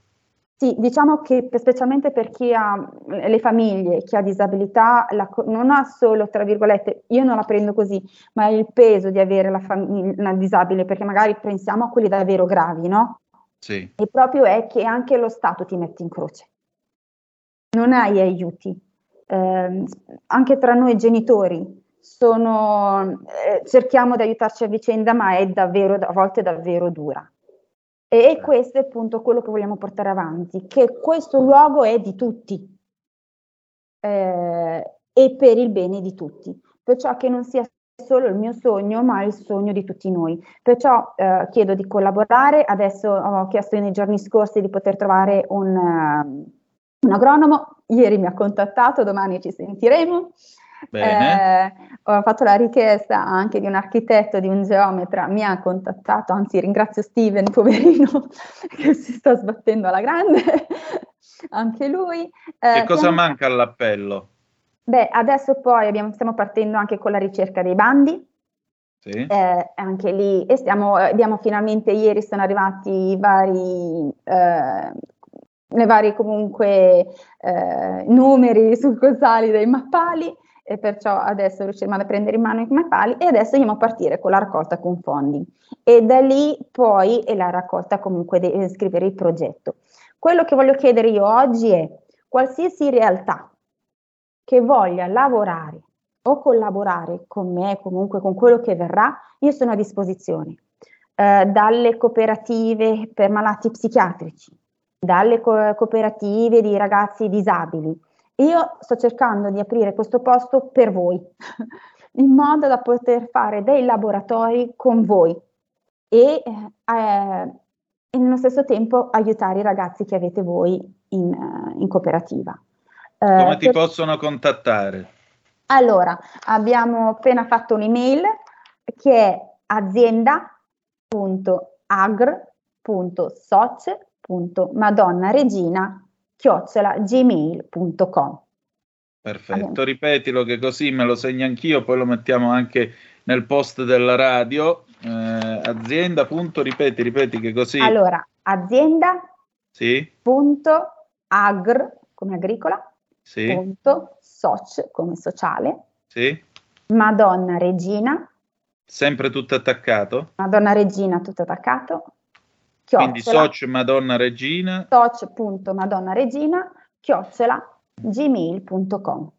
Sì, diciamo che specialmente per chi ha le famiglie, chi ha disabilità, la, non ha solo, tra virgolette, io non la prendo così, ma il peso di avere la famiglia disabile, perché magari pensiamo a quelli davvero gravi, no? Sì. E proprio è che anche lo Stato ti mette in croce. Non hai aiuti. Eh, anche tra noi genitori sono, eh, cerchiamo di aiutarci a vicenda, ma è davvero, a volte davvero dura. E questo è appunto quello che vogliamo portare avanti, che questo luogo è di tutti eh, e per il bene di tutti, perciò che non sia solo il mio sogno, ma il sogno di tutti noi. Perciò eh, chiedo di collaborare, adesso ho chiesto nei giorni scorsi di poter trovare un, uh, un agronomo, ieri mi ha contattato, domani ci sentiremo. Eh, ho fatto la richiesta anche di un architetto, di un geometra, mi ha contattato, anzi ringrazio Steven, [laughs] poverino, che si sta sbattendo alla grande, [laughs] anche lui. Eh, che cosa piano... manca all'appello? Beh, adesso poi abbiamo, stiamo partendo anche con la ricerca dei bandi. Sì. Eh, anche lì, e stiamo, abbiamo finalmente, ieri sono arrivati i vari, eh, le varie comunque eh, numeri succursali dei mappali e perciò adesso riusciremo a prendere in mano i mappali e adesso andiamo a partire con la raccolta con fondi e da lì poi è la raccolta comunque di scrivere il progetto. Quello che voglio chiedere io oggi è qualsiasi realtà che voglia lavorare o collaborare con me, comunque con quello che verrà, io sono a disposizione. Eh, dalle cooperative per malati psichiatrici, dalle co- cooperative di ragazzi disabili, io sto cercando di aprire questo posto per voi, [laughs] in modo da poter fare dei laboratori con voi e eh, nello stesso tempo aiutare i ragazzi che avete voi in, uh, in cooperativa. Uh, Come ti per... possono contattare? Allora, abbiamo appena fatto un'email che è azienda.agr.soc.madonnaregina chiocciolagmail.com. Perfetto, ripetilo che così me lo segno anch'io, poi lo mettiamo anche nel post della radio. Eh, azienda, punto, ripeti, ripeti che così. Allora, azienda, sì. punto, agr, come agricola, sì. punto, soc, come sociale, sì. Madonna Regina, sempre tutto attaccato? Madonna Regina, tutto attaccato, chiocciola, Quindi soc Madonna Regina. Soc.madonnaregina, chiocciola, gmail.com.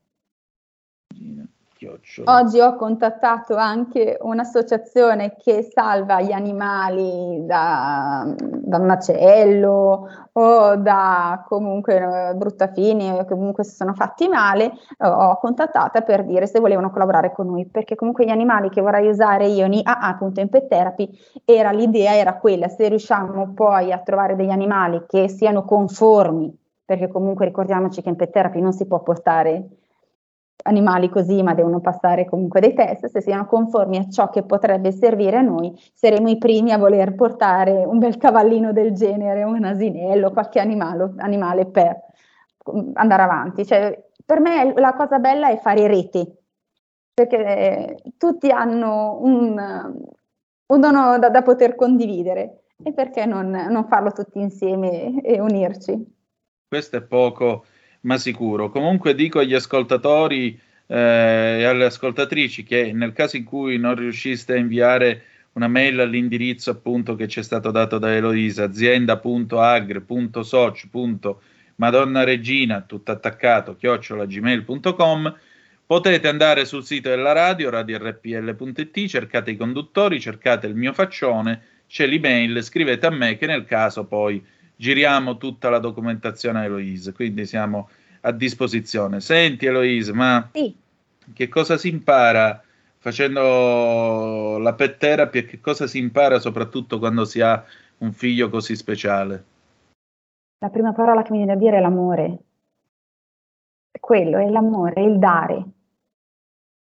Oggi ho contattato anche un'associazione che salva gli animali da, da macello o da comunque bruttafini o comunque si sono fatti male. Ho contattata per dire se volevano collaborare con noi perché comunque gli animali che vorrei usare io in AA.impet era l'idea era quella se riusciamo poi a trovare degli animali che siano conformi perché comunque ricordiamoci che in pet therapy non si può portare animali così, ma devono passare comunque dei test, se siano conformi a ciò che potrebbe servire a noi, saremo i primi a voler portare un bel cavallino del genere, un asinello, qualche animale, animale per andare avanti. Cioè, per me la cosa bella è fare rete, perché tutti hanno un, un dono da, da, poter condividere e perché non, non farlo tutti insieme e unirci? questo è poco ma sicuro. Comunque dico agli ascoltatori eh, e alle ascoltatrici che nel caso in cui non riusciste a inviare una mail all'indirizzo appunto che ci è stato dato da Eloisa, azienda.agr.soc.madonnaregina, tutto attaccato, chiocciolagmail.com, potete andare sul sito della radio, radiorpl.it, cercate i conduttori, cercate il mio faccione, c'è l'email, scrivete a me che nel caso poi giriamo tutta la documentazione a Eloise, quindi siamo a disposizione. Senti Eloise, ma sì. che cosa si impara facendo la pet therapy e che cosa si impara soprattutto quando si ha un figlio così speciale? La prima parola che mi viene da dire è l'amore. Quello è l'amore, è il dare.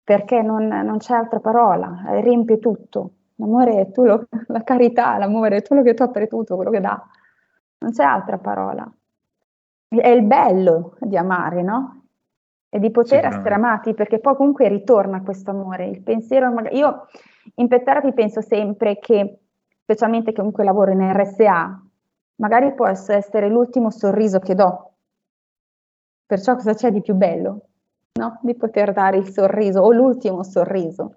perché non, non c'è altra parola, riempie tutto. L'amore è tu lo, la carità, l'amore è quello che topre tutto, quello che dà. Non c'è altra parola. È il bello di amare, no? E di poter sì, essere amati, perché poi comunque ritorna questo amore. Il pensiero, io in pet therapy penso sempre che, specialmente che comunque lavoro in RSA, magari può essere l'ultimo sorriso che do. Perciò cosa c'è di più bello? No? Di poter dare il sorriso o l'ultimo sorriso.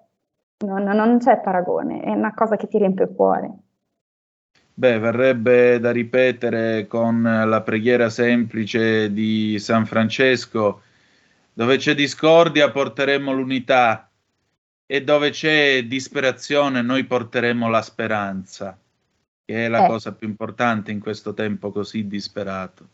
Non, non c'è paragone, è una cosa che ti riempie il cuore. Beh, verrebbe da ripetere con la preghiera semplice di San Francesco, dove c'è discordia porteremo l'unità e dove c'è disperazione noi porteremo la speranza, che è la eh. cosa più importante in questo tempo così disperato.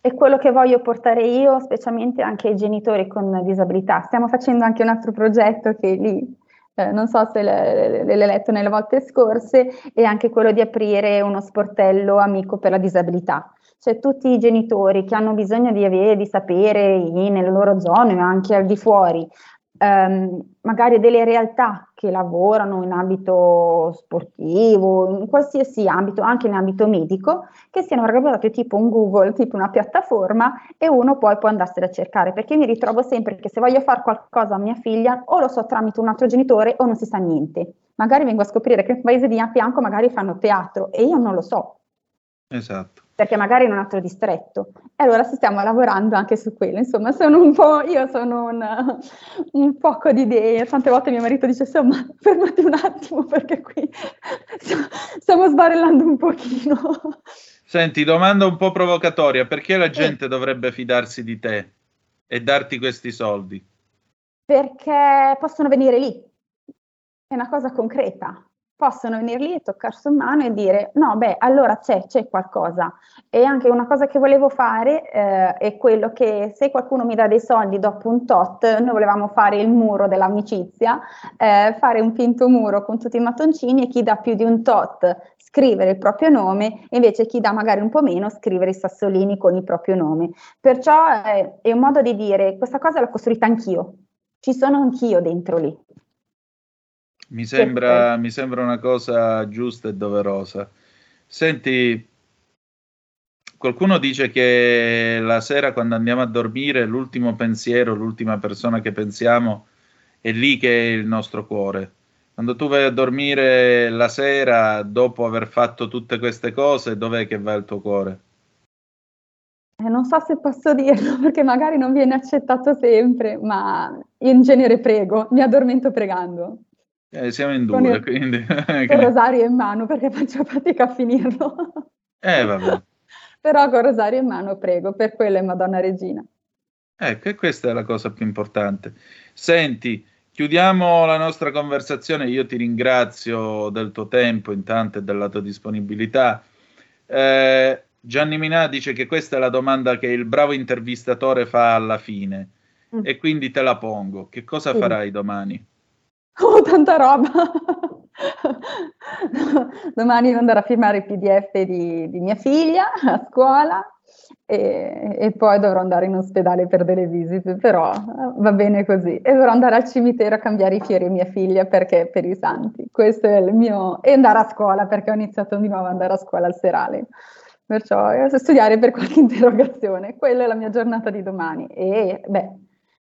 È quello che voglio portare io, specialmente anche ai genitori con disabilità. Stiamo facendo anche un altro progetto che lì eh, non so se l'hai letto nelle volte scorse, è anche quello di aprire uno sportello amico per la disabilità. Cioè tutti i genitori che hanno bisogno di avere, di sapere nelle loro zone, ma anche al di fuori, ehm, magari delle realtà che lavorano in ambito sportivo, in qualsiasi ambito, anche in ambito medico, che siano organizzate tipo un Google, tipo una piattaforma e uno poi può andarsene a cercare, perché mi ritrovo sempre che se voglio fare qualcosa a mia figlia o lo so tramite un altro genitore o non si sa niente. Magari vengo a scoprire che nel paese di fianco magari fanno teatro e io non lo so. Esatto perché magari in un altro distretto. E allora stiamo lavorando anche su quello. Insomma, sono un po', io sono una, un poco di idee. Tante volte mio marito dice, insomma, fermati un attimo perché qui stiamo sbarellando un pochino. Senti, domanda un po' provocatoria, perché la gente sì. dovrebbe fidarsi di te e darti questi soldi? Perché possono venire lì. È una cosa concreta possono venire lì e toccarsi in mano e dire no, beh, allora c'è, c'è qualcosa. E anche una cosa che volevo fare eh, è quello che se qualcuno mi dà dei soldi dopo un tot, noi volevamo fare il muro dell'amicizia, eh, fare un finto muro con tutti i mattoncini e chi dà più di un tot scrivere il proprio nome, invece chi dà magari un po' meno scrivere i sassolini con il proprio nome. Perciò eh, è un modo di dire questa cosa l'ho costruita anch'io, ci sono anch'io dentro lì. Mi sembra, mi sembra una cosa giusta e doverosa. Senti, qualcuno dice che la sera quando andiamo a dormire l'ultimo pensiero, l'ultima persona che pensiamo è lì che è il nostro cuore. Quando tu vai a dormire la sera, dopo aver fatto tutte queste cose, dov'è che va il tuo cuore? Eh, non so se posso dirlo [laughs] perché magari non viene accettato sempre, ma in genere prego, mi addormento pregando. Eh, siamo in due, il, quindi... [laughs] Con rosario in mano perché faccio fatica a finirlo. Eh, vabbè. [laughs] Però con rosario in mano prego, per quello è Madonna Regina. Ecco, e questa è la cosa più importante. Senti, chiudiamo la nostra conversazione. Io ti ringrazio del tuo tempo intanto e della tua disponibilità. Eh, Gianni Minà dice che questa è la domanda che il bravo intervistatore fa alla fine. Mm. E quindi te la pongo. Che cosa sì. farai domani? Oh, tanta roba! Domani devo andare a firmare il PDF di, di mia figlia a scuola e, e, poi dovrò andare in ospedale per delle visite, però va bene così. E dovrò andare al cimitero a cambiare i fiori a mia figlia perché per i santi. Questo è il mio... e andare a scuola perché ho iniziato di nuovo ad andare a scuola al serale. Perciò eh, studiare per qualche [laughs] interrogazione. Quella è la mia giornata di domani. E, beh,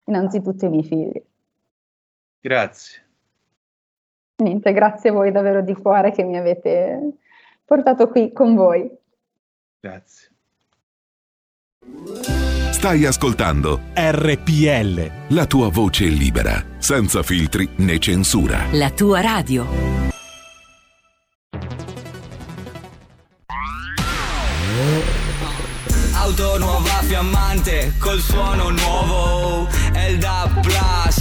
innanzitutto i miei figli. Grazie. Niente, grazie a voi davvero di cuore che mi avete portato qui con voi. Grazie. Stai ascoltando RPL. La tua voce libera, senza filtri né censura. La tua radio. Auto nuova fiammante col suono nuovo. Elda Plus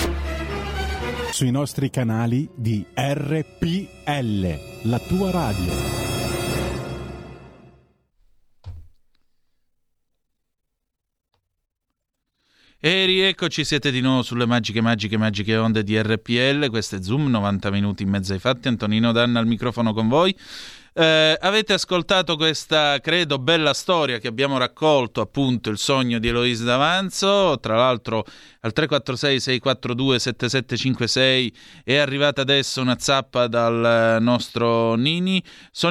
sui nostri canali di RPL, la tua radio. E rieccoci, siete di nuovo sulle magiche, magiche, magiche onde di RPL. Questo è Zoom, 90 minuti in mezzo ai fatti. Antonino Danna al microfono con voi. Eh, avete ascoltato questa, credo, bella storia che abbiamo raccolto, appunto, il sogno di Eloise D'Avanzo, tra l'altro al 346-642-7756 è arrivata adesso una zappa dal nostro Nini,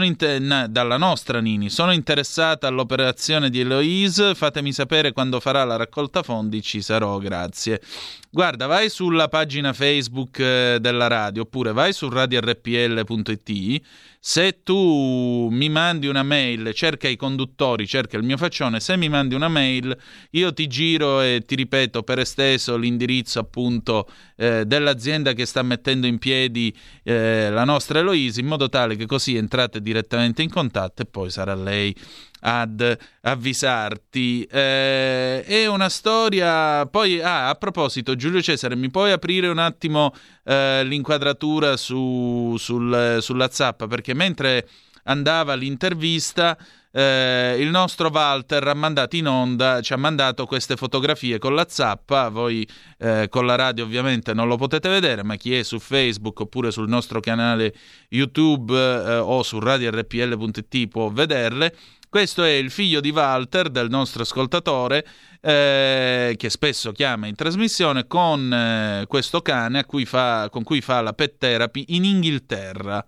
inter- na, dalla nostra Nini, sono interessata all'operazione di Eloise, fatemi sapere quando farà la raccolta fondi, ci sarò, grazie. Guarda, vai sulla pagina Facebook eh, della radio oppure vai su radiorpl.it se tu mi mandi una mail, cerca i conduttori, cerca il mio faccione, se mi mandi una mail io ti giro e ti ripeto per esteso l'indirizzo appunto eh, dell'azienda che sta mettendo in piedi eh, la nostra Eloise in modo tale che così entrate direttamente in contatto e poi sarà lei ad avvisarti. Eh, è una storia. Poi, ah, a proposito, Giulio Cesare, mi puoi aprire un attimo eh, l'inquadratura su, sul, sulla zappa? Perché mentre andava l'intervista. Eh, il nostro Walter ha mandato in onda, ci ha mandato queste fotografie con la zappa. Voi eh, con la radio ovviamente non lo potete vedere, ma chi è su Facebook oppure sul nostro canale YouTube eh, o su radiorpl.it può vederle. Questo è il figlio di Walter, del nostro ascoltatore, eh, che spesso chiama in trasmissione, con eh, questo cane cui fa, con cui fa la pet therapy in Inghilterra.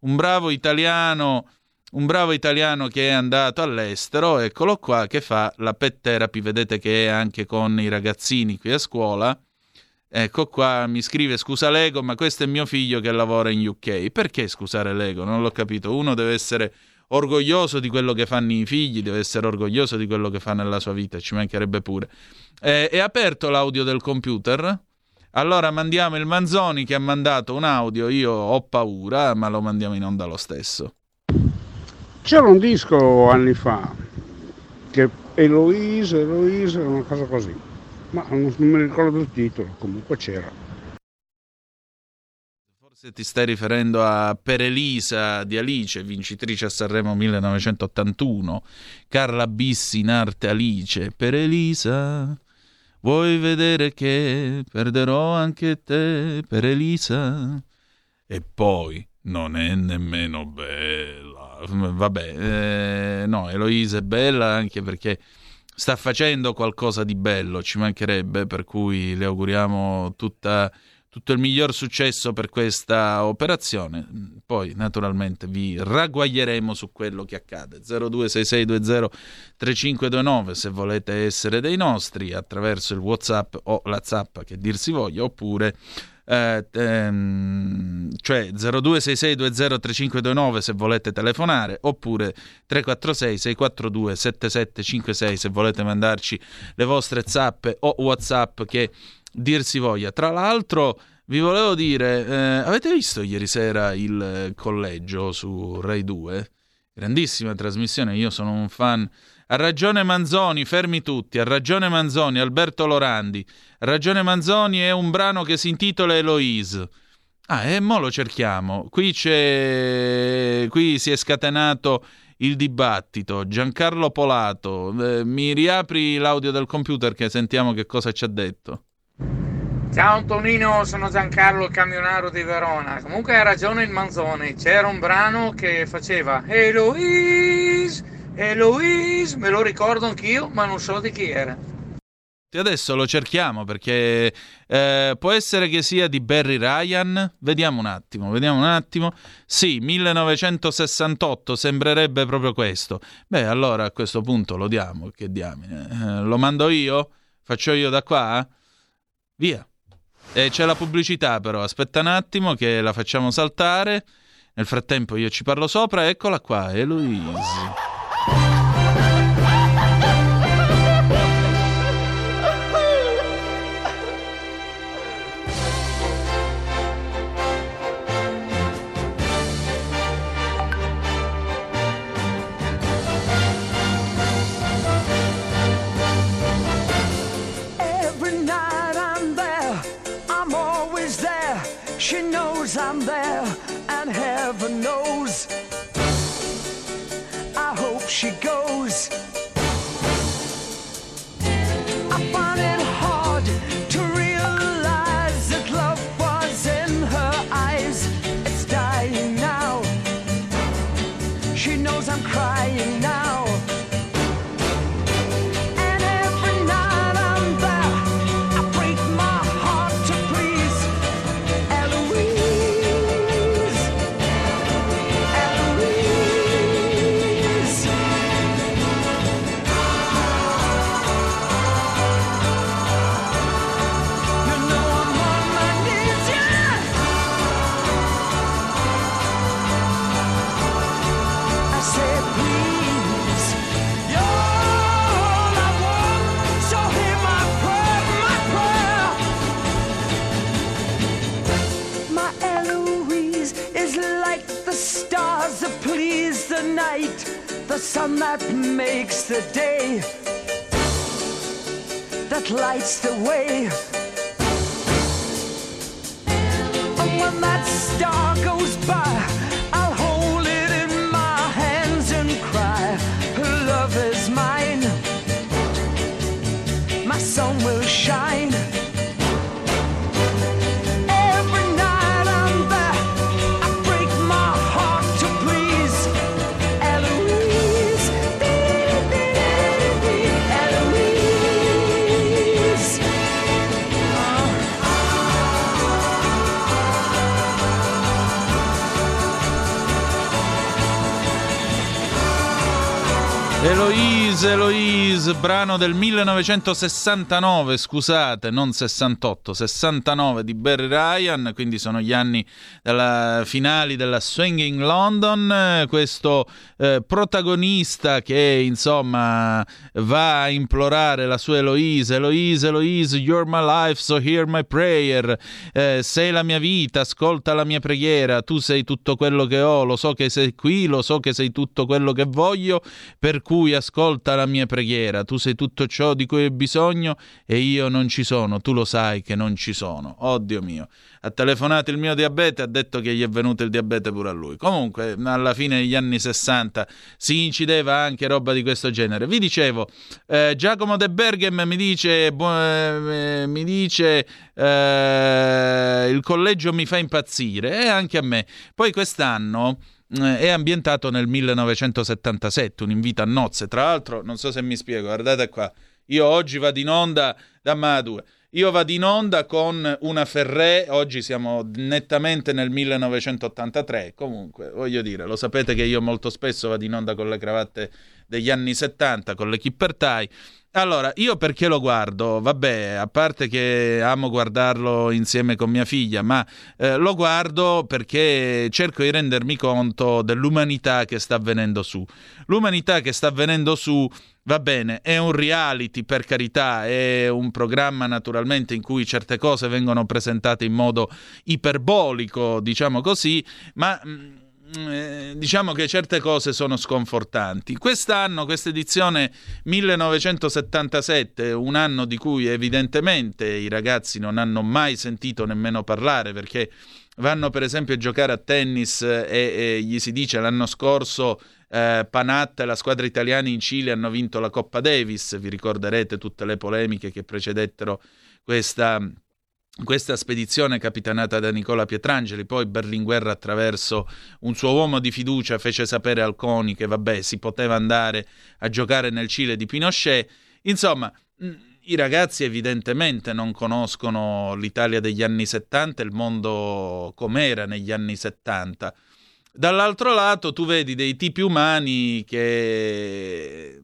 Un bravo italiano un bravo italiano che è andato all'estero, eccolo qua, che fa la pet therapy, vedete che è anche con i ragazzini qui a scuola. Ecco qua, mi scrive scusa Lego, ma questo è mio figlio che lavora in UK. Perché scusare Lego? Non l'ho capito. Uno deve essere orgoglioso di quello che fanno i figli, deve essere orgoglioso di quello che fa nella sua vita, ci mancherebbe pure. Eh, è aperto l'audio del computer? Allora mandiamo il Manzoni che ha mandato un audio, io ho paura, ma lo mandiamo in onda lo stesso. C'era un disco anni fa che Eloise, Eloise, una cosa così, ma non, mi ricordo il titolo, comunque c'era. Se ti stai riferendo a Perelisa di Alice, vincitrice a Sanremo 1981, Carla Bissi in arte Alice, Perelisa, vuoi vedere che perderò anche te, Perelisa? E poi non è nemmeno bella. Vabbè, eh, no, Eloise è bella anche perché sta facendo qualcosa di bello, ci mancherebbe, per cui le auguriamo tutta tutto il miglior successo per questa operazione. Poi, naturalmente, vi ragguaglieremo su quello che accade. 0266203529 se volete essere dei nostri attraverso il WhatsApp o la zappa che dir si voglia, oppure. Eh, ehm, cioè 0266203529 se volete telefonare oppure 346 642 7756 se volete mandarci le vostre zappe o whatsapp che dir si voglia. Tra l'altro, vi volevo dire, eh, avete visto ieri sera il collegio su Rai 2? Grandissima trasmissione, io sono un fan. Ha ragione Manzoni, fermi tutti. Ha ragione Manzoni, Alberto Lorandi. Ha ragione Manzoni è un brano che si intitola Eloise. Ah, e mo lo cerchiamo. Qui c'è. Qui si è scatenato il dibattito. Giancarlo Polato, eh, mi riapri l'audio del computer che sentiamo che cosa ci ha detto. Ciao Antonino, sono Giancarlo Camionaro di Verona. Comunque ha ragione il Manzoni, c'era un brano che faceva Eloise, Eloise, me lo ricordo anch'io, ma non so di chi era. adesso lo cerchiamo perché eh, può essere che sia di Barry Ryan. Vediamo un attimo, vediamo un attimo. Sì, 1968 sembrerebbe proprio questo. Beh, allora a questo punto lo diamo. Che diamine? Eh, lo mando io? Faccio io da qua? Via. E c'è la pubblicità però, aspetta un attimo che la facciamo saltare. Nel frattempo io ci parlo sopra, eccola qua, Eloise. Bye. [laughs] goes. Sun that makes the day, that lights the way. Eloise, Eloise, brano del 1969, scusate, non 68, 69 di Barry Ryan, quindi sono gli anni della, finali della Swinging London, questo eh, protagonista che insomma va a implorare la sua Eloise, Eloise, Eloise, you're my life, so hear my prayer, eh, sei la mia vita, ascolta la mia preghiera, tu sei tutto quello che ho, lo so che sei qui, lo so che sei tutto quello che voglio, per cui ascolta la mia preghiera, tu sei tutto ciò di cui ho bisogno e io non ci sono, tu lo sai che non ci sono. Oh Dio mio, ha telefonato il mio diabete, ha detto che gli è venuto il diabete pure a lui. Comunque, alla fine degli anni 60 si incideva anche roba di questo genere. Vi dicevo, eh, Giacomo De Berghem mi dice, bu- eh, mi dice eh, il collegio mi fa impazzire e anche a me. Poi quest'anno è ambientato nel 1977, un invito a nozze. Tra l'altro, non so se mi spiego, guardate qua, io oggi vado in onda da Madue. Io vado in onda con una Ferré, oggi siamo nettamente nel 1983, comunque voglio dire, lo sapete che io molto spesso vado in onda con le cravatte degli anni 70, con le Kipper Tie, allora, io perché lo guardo? Vabbè, a parte che amo guardarlo insieme con mia figlia, ma eh, lo guardo perché cerco di rendermi conto dell'umanità che sta avvenendo su. L'umanità che sta avvenendo su, va bene, è un reality per carità, è un programma naturalmente in cui certe cose vengono presentate in modo iperbolico, diciamo così, ma... Mh, mm, eh, diciamo che certe cose sono sconfortanti. Quest'anno, questa edizione 1977, un anno di cui evidentemente i ragazzi non hanno mai sentito nemmeno parlare perché vanno per esempio a giocare a tennis e, e gli si dice l'anno scorso eh, Panatta e la squadra italiana in Cile hanno vinto la Coppa Davis, vi ricorderete tutte le polemiche che precedettero questa questa spedizione capitanata da Nicola Pietrangeli, poi Berlinguer attraverso un suo uomo di fiducia fece sapere al CONI che vabbè si poteva andare a giocare nel Cile di Pinochet. Insomma, i ragazzi evidentemente non conoscono l'Italia degli anni 70, il mondo com'era negli anni 70. Dall'altro lato tu vedi dei tipi umani che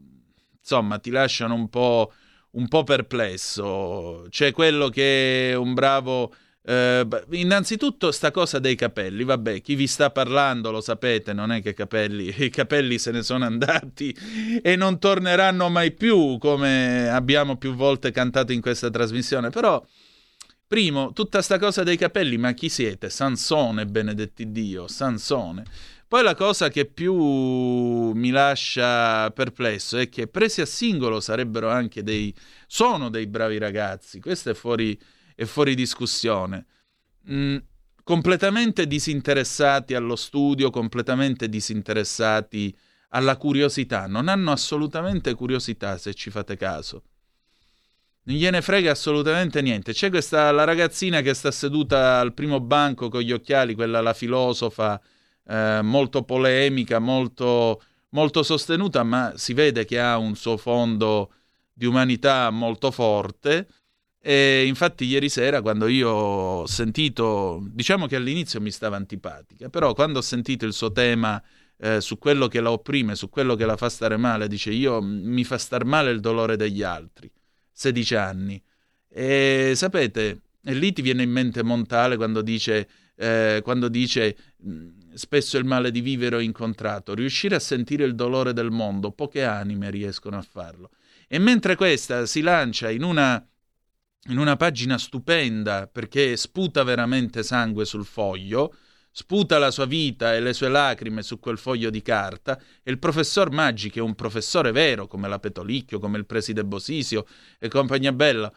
insomma ti lasciano un po', un po perplesso. C'è quello che è un bravo Uh, innanzitutto sta cosa dei capelli, vabbè, chi vi sta parlando lo sapete, non è che capelli, [laughs] i capelli se ne sono andati e non torneranno mai più, come abbiamo più volte cantato in questa trasmissione, però primo, tutta sta cosa dei capelli, ma chi siete? Sansone, benedetti Dio, Sansone. Poi la cosa che più mi lascia perplesso è che presi a singolo sarebbero anche dei sono dei bravi ragazzi, questo è fuori è fuori discussione. Mm, completamente disinteressati allo studio, completamente disinteressati alla curiosità. Non hanno assolutamente curiosità, se ci fate caso. Non gliene frega assolutamente niente. C'è questa la ragazzina che sta seduta al primo banco con gli occhiali, quella la filosofa, eh, molto polemica, molto, molto sostenuta, ma si vede che ha un suo fondo di umanità molto forte e infatti ieri sera quando io ho sentito, diciamo che all'inizio mi stava antipatica, però quando ho sentito il suo tema eh, su quello che la opprime, su quello che la fa stare male, dice io mi fa star male il dolore degli altri, 16 anni. E sapete, e lì ti viene in mente Montale quando dice, eh, quando dice spesso il male di vivere ho incontrato, riuscire a sentire il dolore del mondo, poche anime riescono a farlo. E mentre questa si lancia in una in una pagina stupenda perché sputa veramente sangue sul foglio, sputa la sua vita e le sue lacrime su quel foglio di carta e il professor Maggi, che è un professore vero come la Petolicchio, come il preside Bosisio e compagnia bella,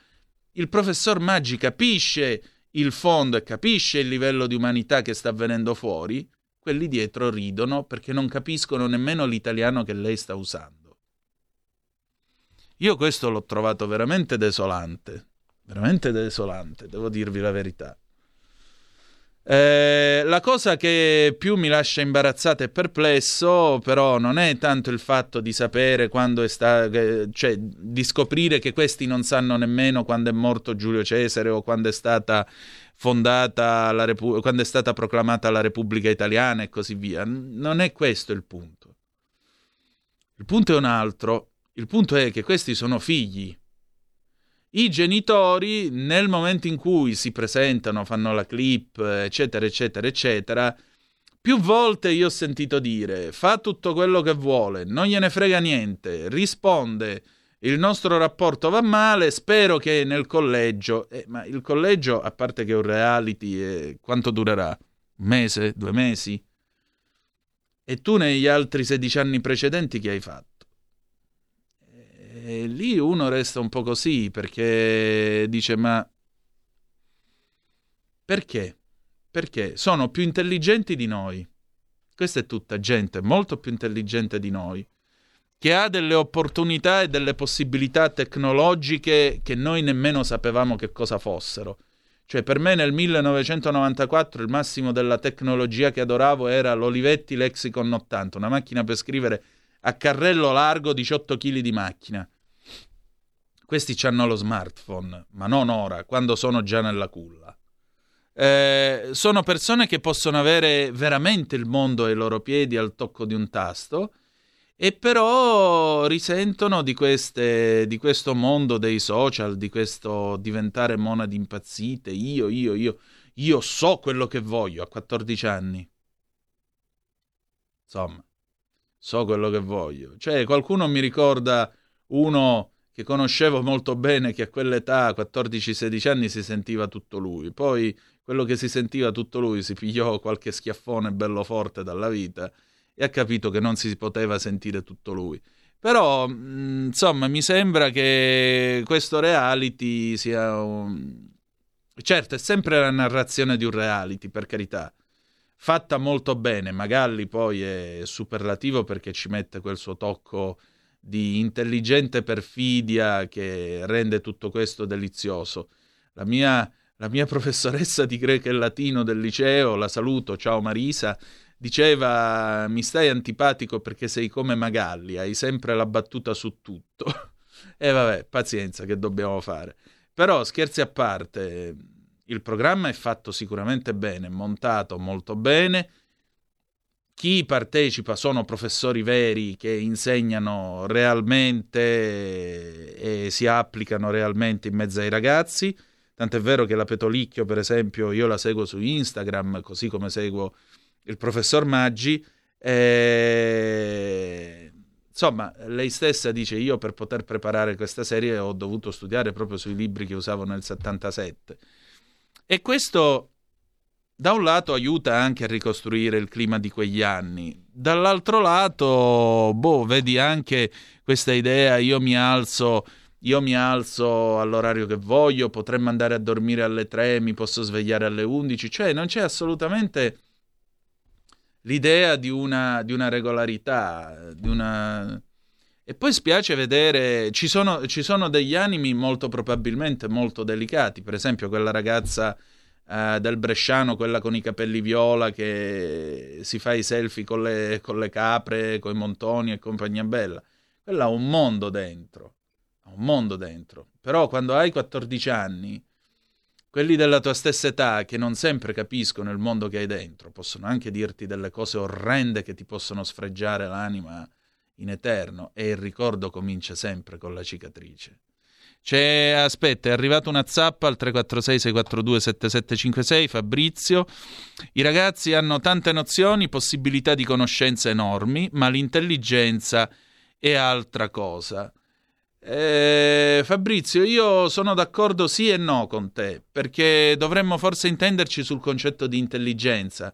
il professor Maggi capisce il fondo e capisce il livello di umanità che sta venendo fuori, quelli dietro ridono perché non capiscono nemmeno l'italiano che lei sta usando. Io questo l'ho trovato veramente desolante veramente desolante, devo dirvi la verità. Eh, la cosa che più mi lascia imbarazzato e perplesso, però, non è tanto il fatto di sapere quando è stato, cioè di scoprire che questi non sanno nemmeno quando è morto Giulio Cesare o quando è stata fondata la Repu- quando è stata proclamata la Repubblica Italiana e così via. Non è questo il punto. Il punto è un altro. Il punto è che questi sono figli i genitori nel momento in cui si presentano, fanno la clip, eccetera, eccetera, eccetera, più volte io ho sentito dire fa tutto quello che vuole, non gliene frega niente, risponde il nostro rapporto va male, spero che nel collegio, eh, ma il collegio a parte che è un reality, eh, quanto durerà? Un mese? Due mesi? E tu negli altri 16 anni precedenti che hai fatto? E lì uno resta un po' così perché dice ma perché? Perché sono più intelligenti di noi. Questa è tutta gente molto più intelligente di noi, che ha delle opportunità e delle possibilità tecnologiche che noi nemmeno sapevamo che cosa fossero. Cioè, per me nel 1994 il massimo della tecnologia che adoravo era l'Olivetti Lexicon 80, una macchina per scrivere a carrello largo 18 kg di macchina. Questi hanno lo smartphone, ma non ora, quando sono già nella culla. Eh, sono persone che possono avere veramente il mondo ai loro piedi al tocco di un tasto e però risentono di, queste, di questo mondo dei social, di questo diventare monadi impazzite. Io, io, io, io so quello che voglio a 14 anni. Insomma, so quello che voglio. Cioè, qualcuno mi ricorda uno che conoscevo molto bene che a quell'età, 14-16 anni, si sentiva tutto lui. Poi quello che si sentiva tutto lui si pigliò qualche schiaffone bello forte dalla vita e ha capito che non si poteva sentire tutto lui. Però, mm, insomma, mi sembra che questo reality sia un... Certo, è sempre la narrazione di un reality, per carità. Fatta molto bene, Magalli poi è superlativo perché ci mette quel suo tocco di intelligente perfidia che rende tutto questo delizioso. La mia, la mia [laughs] professoressa di greco e latino del liceo, la saluto, ciao Marisa, diceva mi stai antipatico perché sei come Magalli, hai sempre la battuta su tutto. [laughs] E vabbè, pazienza, che dobbiamo fare. Però scherzi a parte, il programma è fatto sicuramente bene, montato molto bene. Chi partecipa sono professori veri che insegnano realmente e si applicano realmente in mezzo ai ragazzi. Tant'è vero che la Petolicchio, per esempio, io la seguo su Instagram, così come seguo il professor Maggi. E... Insomma, lei stessa dice: Io per poter preparare questa serie ho dovuto studiare proprio sui libri che usavo nel 77. E questo da un lato aiuta anche a ricostruire il clima di quegli anni, dall'altro lato, boh, vedi anche questa idea, io mi alzo, io mi alzo all'orario che voglio, potremmo andare a dormire alle 3, mi posso svegliare alle 11, cioè non c'è assolutamente l'idea di una, di una regolarità, di una... E poi spiace vedere, ci sono, ci sono, degli animi molto probabilmente molto delicati, per esempio quella ragazza uh, del Bresciano, quella con i capelli viola che si fa i selfie con le, con le capre, con i montoni e compagnia bella. Quella ha un mondo dentro, ha un mondo dentro. Però quando hai 14 anni, quelli della tua stessa età che non sempre capiscono il mondo che hai dentro, possono anche dirti delle cose orrende che ti possono sfregiare l'anima in eterno e il ricordo comincia sempre con la cicatrice. C'è, aspetta, è arrivata una zappa al 346 642 7756, Fabrizio. I ragazzi hanno tante nozioni, possibilità di conoscenza enormi, ma l'intelligenza è altra cosa. Eh, Fabrizio, io sono d'accordo sì e no con te, perché dovremmo forse intenderci sul concetto di intelligenza.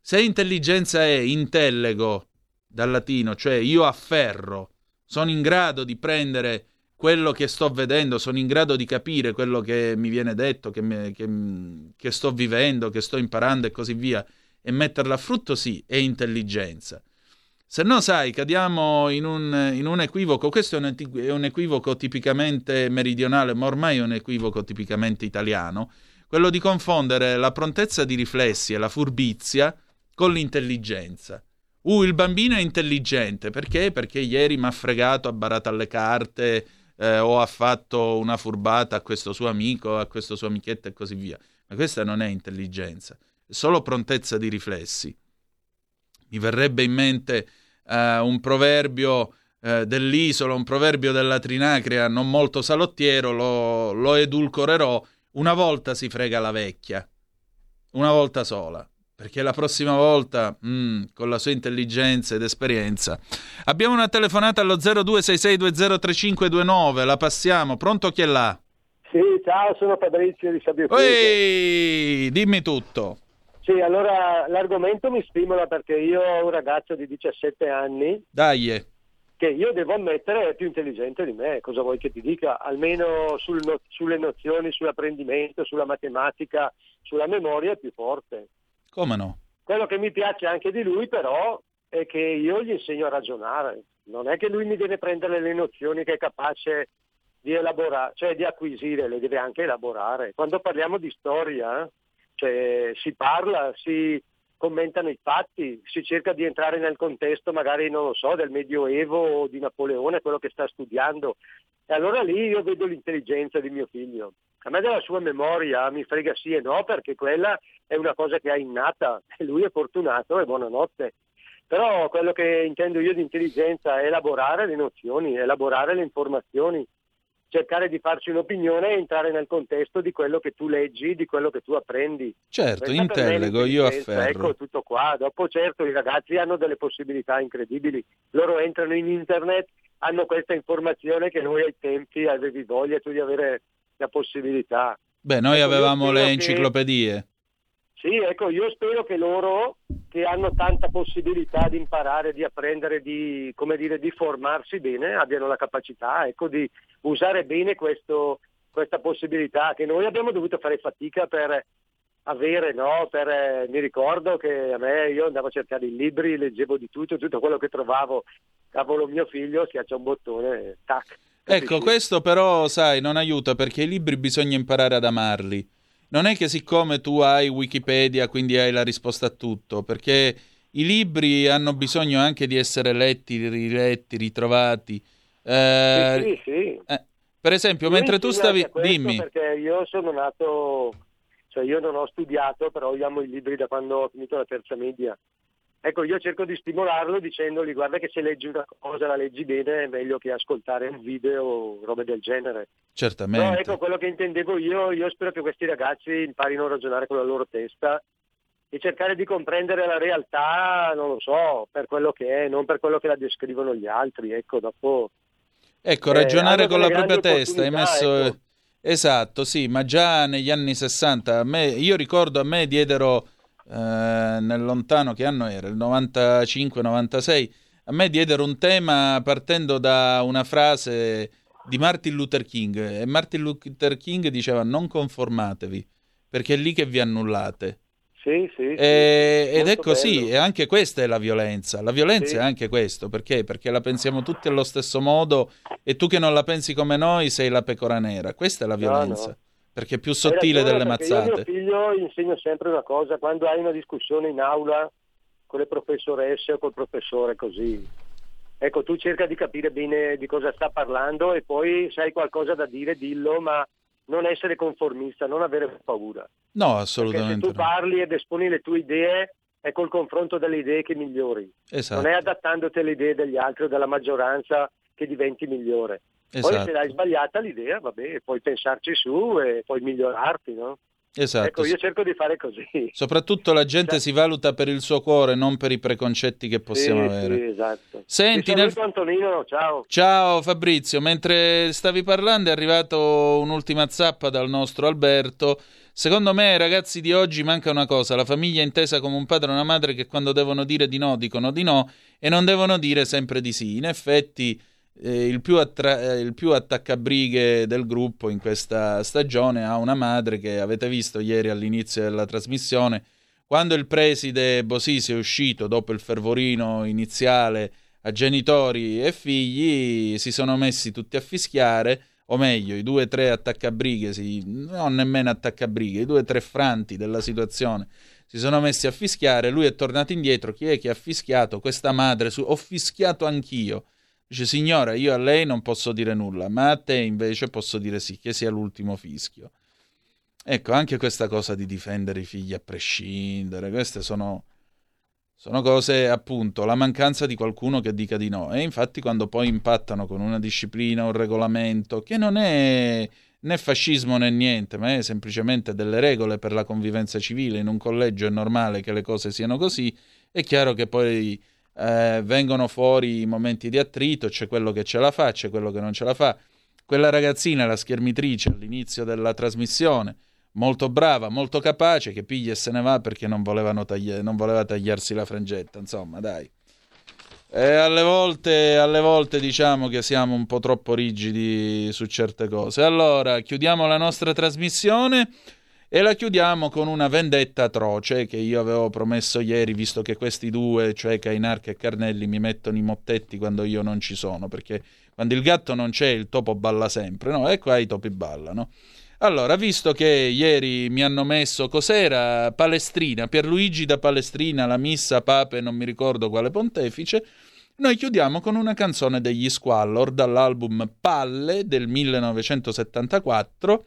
Se intelligenza è intellego, dal latino, cioè io afferro, sono in grado di prendere quello che sto vedendo, sono in grado di capire quello che mi viene detto, che, mi, che, che sto vivendo, che sto imparando e così via, e metterla a frutto, sì, è intelligenza. Se no, sai, cadiamo in un, in un equivoco, questo è un, è un, equivoco tipicamente meridionale, ma ormai è un equivoco tipicamente italiano, quello di confondere la prontezza di riflessi e la furbizia con l'intelligenza. Uh, il bambino è intelligente, perché? Perché ieri mi ha fregato, ha barato alle carte, eh, o ha fatto una furbata a questo suo amico, a questo suo amichetto e così via. Ma questa non è intelligenza, è solo prontezza di riflessi. Mi verrebbe in mente uh, un proverbio uh, dell'isola, un proverbio della Trinacria non molto salottiero, lo, lo edulcorerò. Una volta si frega la vecchia, una volta sola perché la prossima volta, mm, con la sua intelligenza ed esperienza. Abbiamo una telefonata allo 0266203529, la passiamo. Pronto chi è là? Sì, ciao, sono Fabrizio di Sabio Ehi, dimmi tutto. Sì, allora l'argomento mi stimola perché io ho un ragazzo di 17 anni. Dai. Che io devo ammettere è più intelligente di me, cosa vuoi che ti dica? Almeno sul no- sulle nozioni, sull'apprendimento, sulla matematica, sulla memoria è più forte. Come no? Quello che mi piace anche di lui però è che io gli insegno a ragionare. Non è che lui mi deve prendere le nozioni che è capace di elaborare, cioè di acquisire, le deve anche elaborare. Quando parliamo di storia, cioè, si parla, si commentano i fatti, si cerca di entrare nel contesto magari, non lo so, del Medioevo o di Napoleone, quello che sta studiando. E allora lì io vedo l'intelligenza di mio figlio. A me della sua memoria mi frega sì e no perché quella è una cosa che ha innata e lui è fortunato e buonanotte. Però quello che intendo io di intelligenza è elaborare le nozioni, elaborare le informazioni, cercare di farci un'opinione e entrare nel contesto di quello che tu leggi, di quello che tu apprendi. Certo, intellego, io afferro. Ecco tutto qua. Dopo certo i ragazzi hanno delle possibilità incredibili. Loro entrano in internet, hanno questa informazione che noi ai tempi avevi voglia tu di avere la possibilità. Beh, noi Ecco, avevamo le spero che- enciclopedie. Sì, ecco, io spero che loro che hanno tanta possibilità di imparare, di apprendere, di, come dire, di formarsi bene, abbiano la capacità ecco, di usare bene questo- questa possibilità che noi abbiamo dovuto fare fatica per avere, no? Per, eh, mi ricordo che a me io andavo a cercare i libri, leggevo di tutto, tutto quello che trovavo, cavolo mio figlio schiaccia un bottone, tac. Ecco, questo però, sai, non aiuta perché i libri bisogna imparare ad amarli. Non è che siccome tu hai Wikipedia, quindi hai la risposta a tutto, perché i libri hanno bisogno anche di essere letti, riletti, ritrovati. Eh, sì, sì, sì. eh, per esempio, Io mentre tu stavi... Dimmi. Perché io sono nato, cioè io non ho studiato, però io amo i libri da quando ho finito la terza media. Ecco, io cerco di stimolarlo dicendogli guarda che se leggi una cosa, la leggi bene, è meglio che ascoltare un video o robe del genere. Certamente. No, ecco quello che intendevo io, io spero che questi ragazzi imparino a ragionare con la loro testa e cercare di comprendere la realtà, non lo so, per quello che è, non per quello che la descrivono gli altri. Ecco, dopo... Ecco, Eh, ragionare hanno con la propria testa, hai opportunità, messo... ecco. Esatto, sì, ma già negli anni 60, a me, io ricordo a me diedero, eh, nel lontano che anno era, il 95-96, a me diedero un tema partendo da una frase di Martin Luther King e Martin Luther King diceva non conformatevi, perché è lì che vi annullate. Sì, sì, sì, E- ed è così, bello. e anche questa è la violenza. La violenza Sì. è anche questo, perché? Perché la pensiamo tutti allo stesso modo e tu che non la pensi come noi sei la pecora nera. Questa è la No, violenza, no. Perché è più sottile ragione, delle perché Io mio mazzate. figlio insegno sempre una cosa, quando hai una discussione in aula con le professoresse o col professore così, ecco tu cerca di capire bene di cosa sta parlando e poi se hai qualcosa da dire dillo, ma non essere conformista, non avere paura. No, Perché se assolutamente tu parli ed esponi le tue idee è col confronto delle idee che migliori, Esatto. non è adattandoti alle idee degli altri o della maggioranza che diventi migliore. Poi Esatto. se l'hai sbagliata l'idea, vabbè, puoi pensarci su e puoi migliorarti, no? Esatto. Ecco, io cerco di fare così. Soprattutto la gente si valuta per il suo cuore, non per i preconcetti che possiamo Sì, avere. sì, esatto. Senti, Ti nel- Antonino, ciao. Ciao Fabrizio, mentre stavi parlando è arrivato un'ultima zappa dal nostro Alberto. Secondo me ai ragazzi di oggi manca una cosa, la famiglia intesa come un padre e una madre che quando devono dire di no dicono di no e non devono dire sempre di sì. In effetti eh, il, più attra- eh, il più attaccabrighe del gruppo in questa stagione ha una madre che avete visto ieri all'inizio della trasmissione, quando il preside Bosisi è uscito dopo il fervorino iniziale a genitori e figli si sono messi tutti a fischiare, o meglio, i due o tre attaccabrighe, si, non nemmeno attaccabrighe, i due o tre franti della situazione si sono messi a fischiare, lui è tornato indietro, chi è che ha fischiato? Questa madre, su, ho fischiato anch'io. Dice, signora, io a lei non posso dire nulla, ma a te invece posso dire sì, che sia l'ultimo fischio. Ecco, anche questa cosa di difendere i figli a prescindere, queste sono, sono cose, appunto, la mancanza di qualcuno che dica di no. E infatti quando poi impattano con una disciplina, un regolamento, che non è né fascismo né niente, ma è semplicemente delle regole per la convivenza civile, in un collegio è normale che le cose siano così, è chiaro che poi eh, vengono fuori i momenti di attrito, c'è quello che ce la fa, c'è quello che non ce la fa. Quella ragazzina, la schermitrice all'inizio della trasmissione, molto brava, molto capace, che piglia e se ne va perché non, tagli- non voleva tagliarsi la frangetta, insomma, dai. E alle volte, alle volte diciamo che siamo un po' troppo rigidi su certe cose. Allora, chiudiamo la nostra trasmissione e la chiudiamo con una vendetta atroce che io avevo promesso ieri, visto che questi due, cioè Cainarca e Carnelli, mi mettono i mottetti quando io non ci sono, perché quando il gatto non c'è il topo balla sempre, no? E qua i topi ballano. Allora, visto che ieri mi hanno messo cos'era Palestrina, Pierluigi da Palestrina, la missa Pape, non mi ricordo quale pontefice, noi chiudiamo con una canzone degli Squallor dall'album Palle del 1974,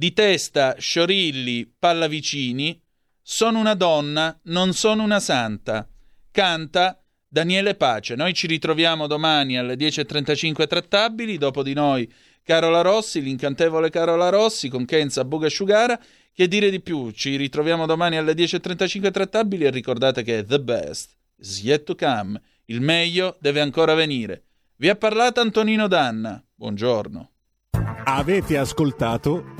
di testa Sciorilli Pallavicini, Sono una donna, non sono una santa, canta Daniele Pace. Noi ci ritroviamo domani alle 10.35 trattabili, dopo di noi Carola Rossi, l'incantevole Carola Rossi con Kenza Bugasciugara. Che dire di più? Ci ritroviamo domani alle 10.35 trattabili e ricordate che the best is yet to come. Il meglio deve ancora venire. Vi ha parlato Antonino Danna. Buongiorno. Avete ascoltato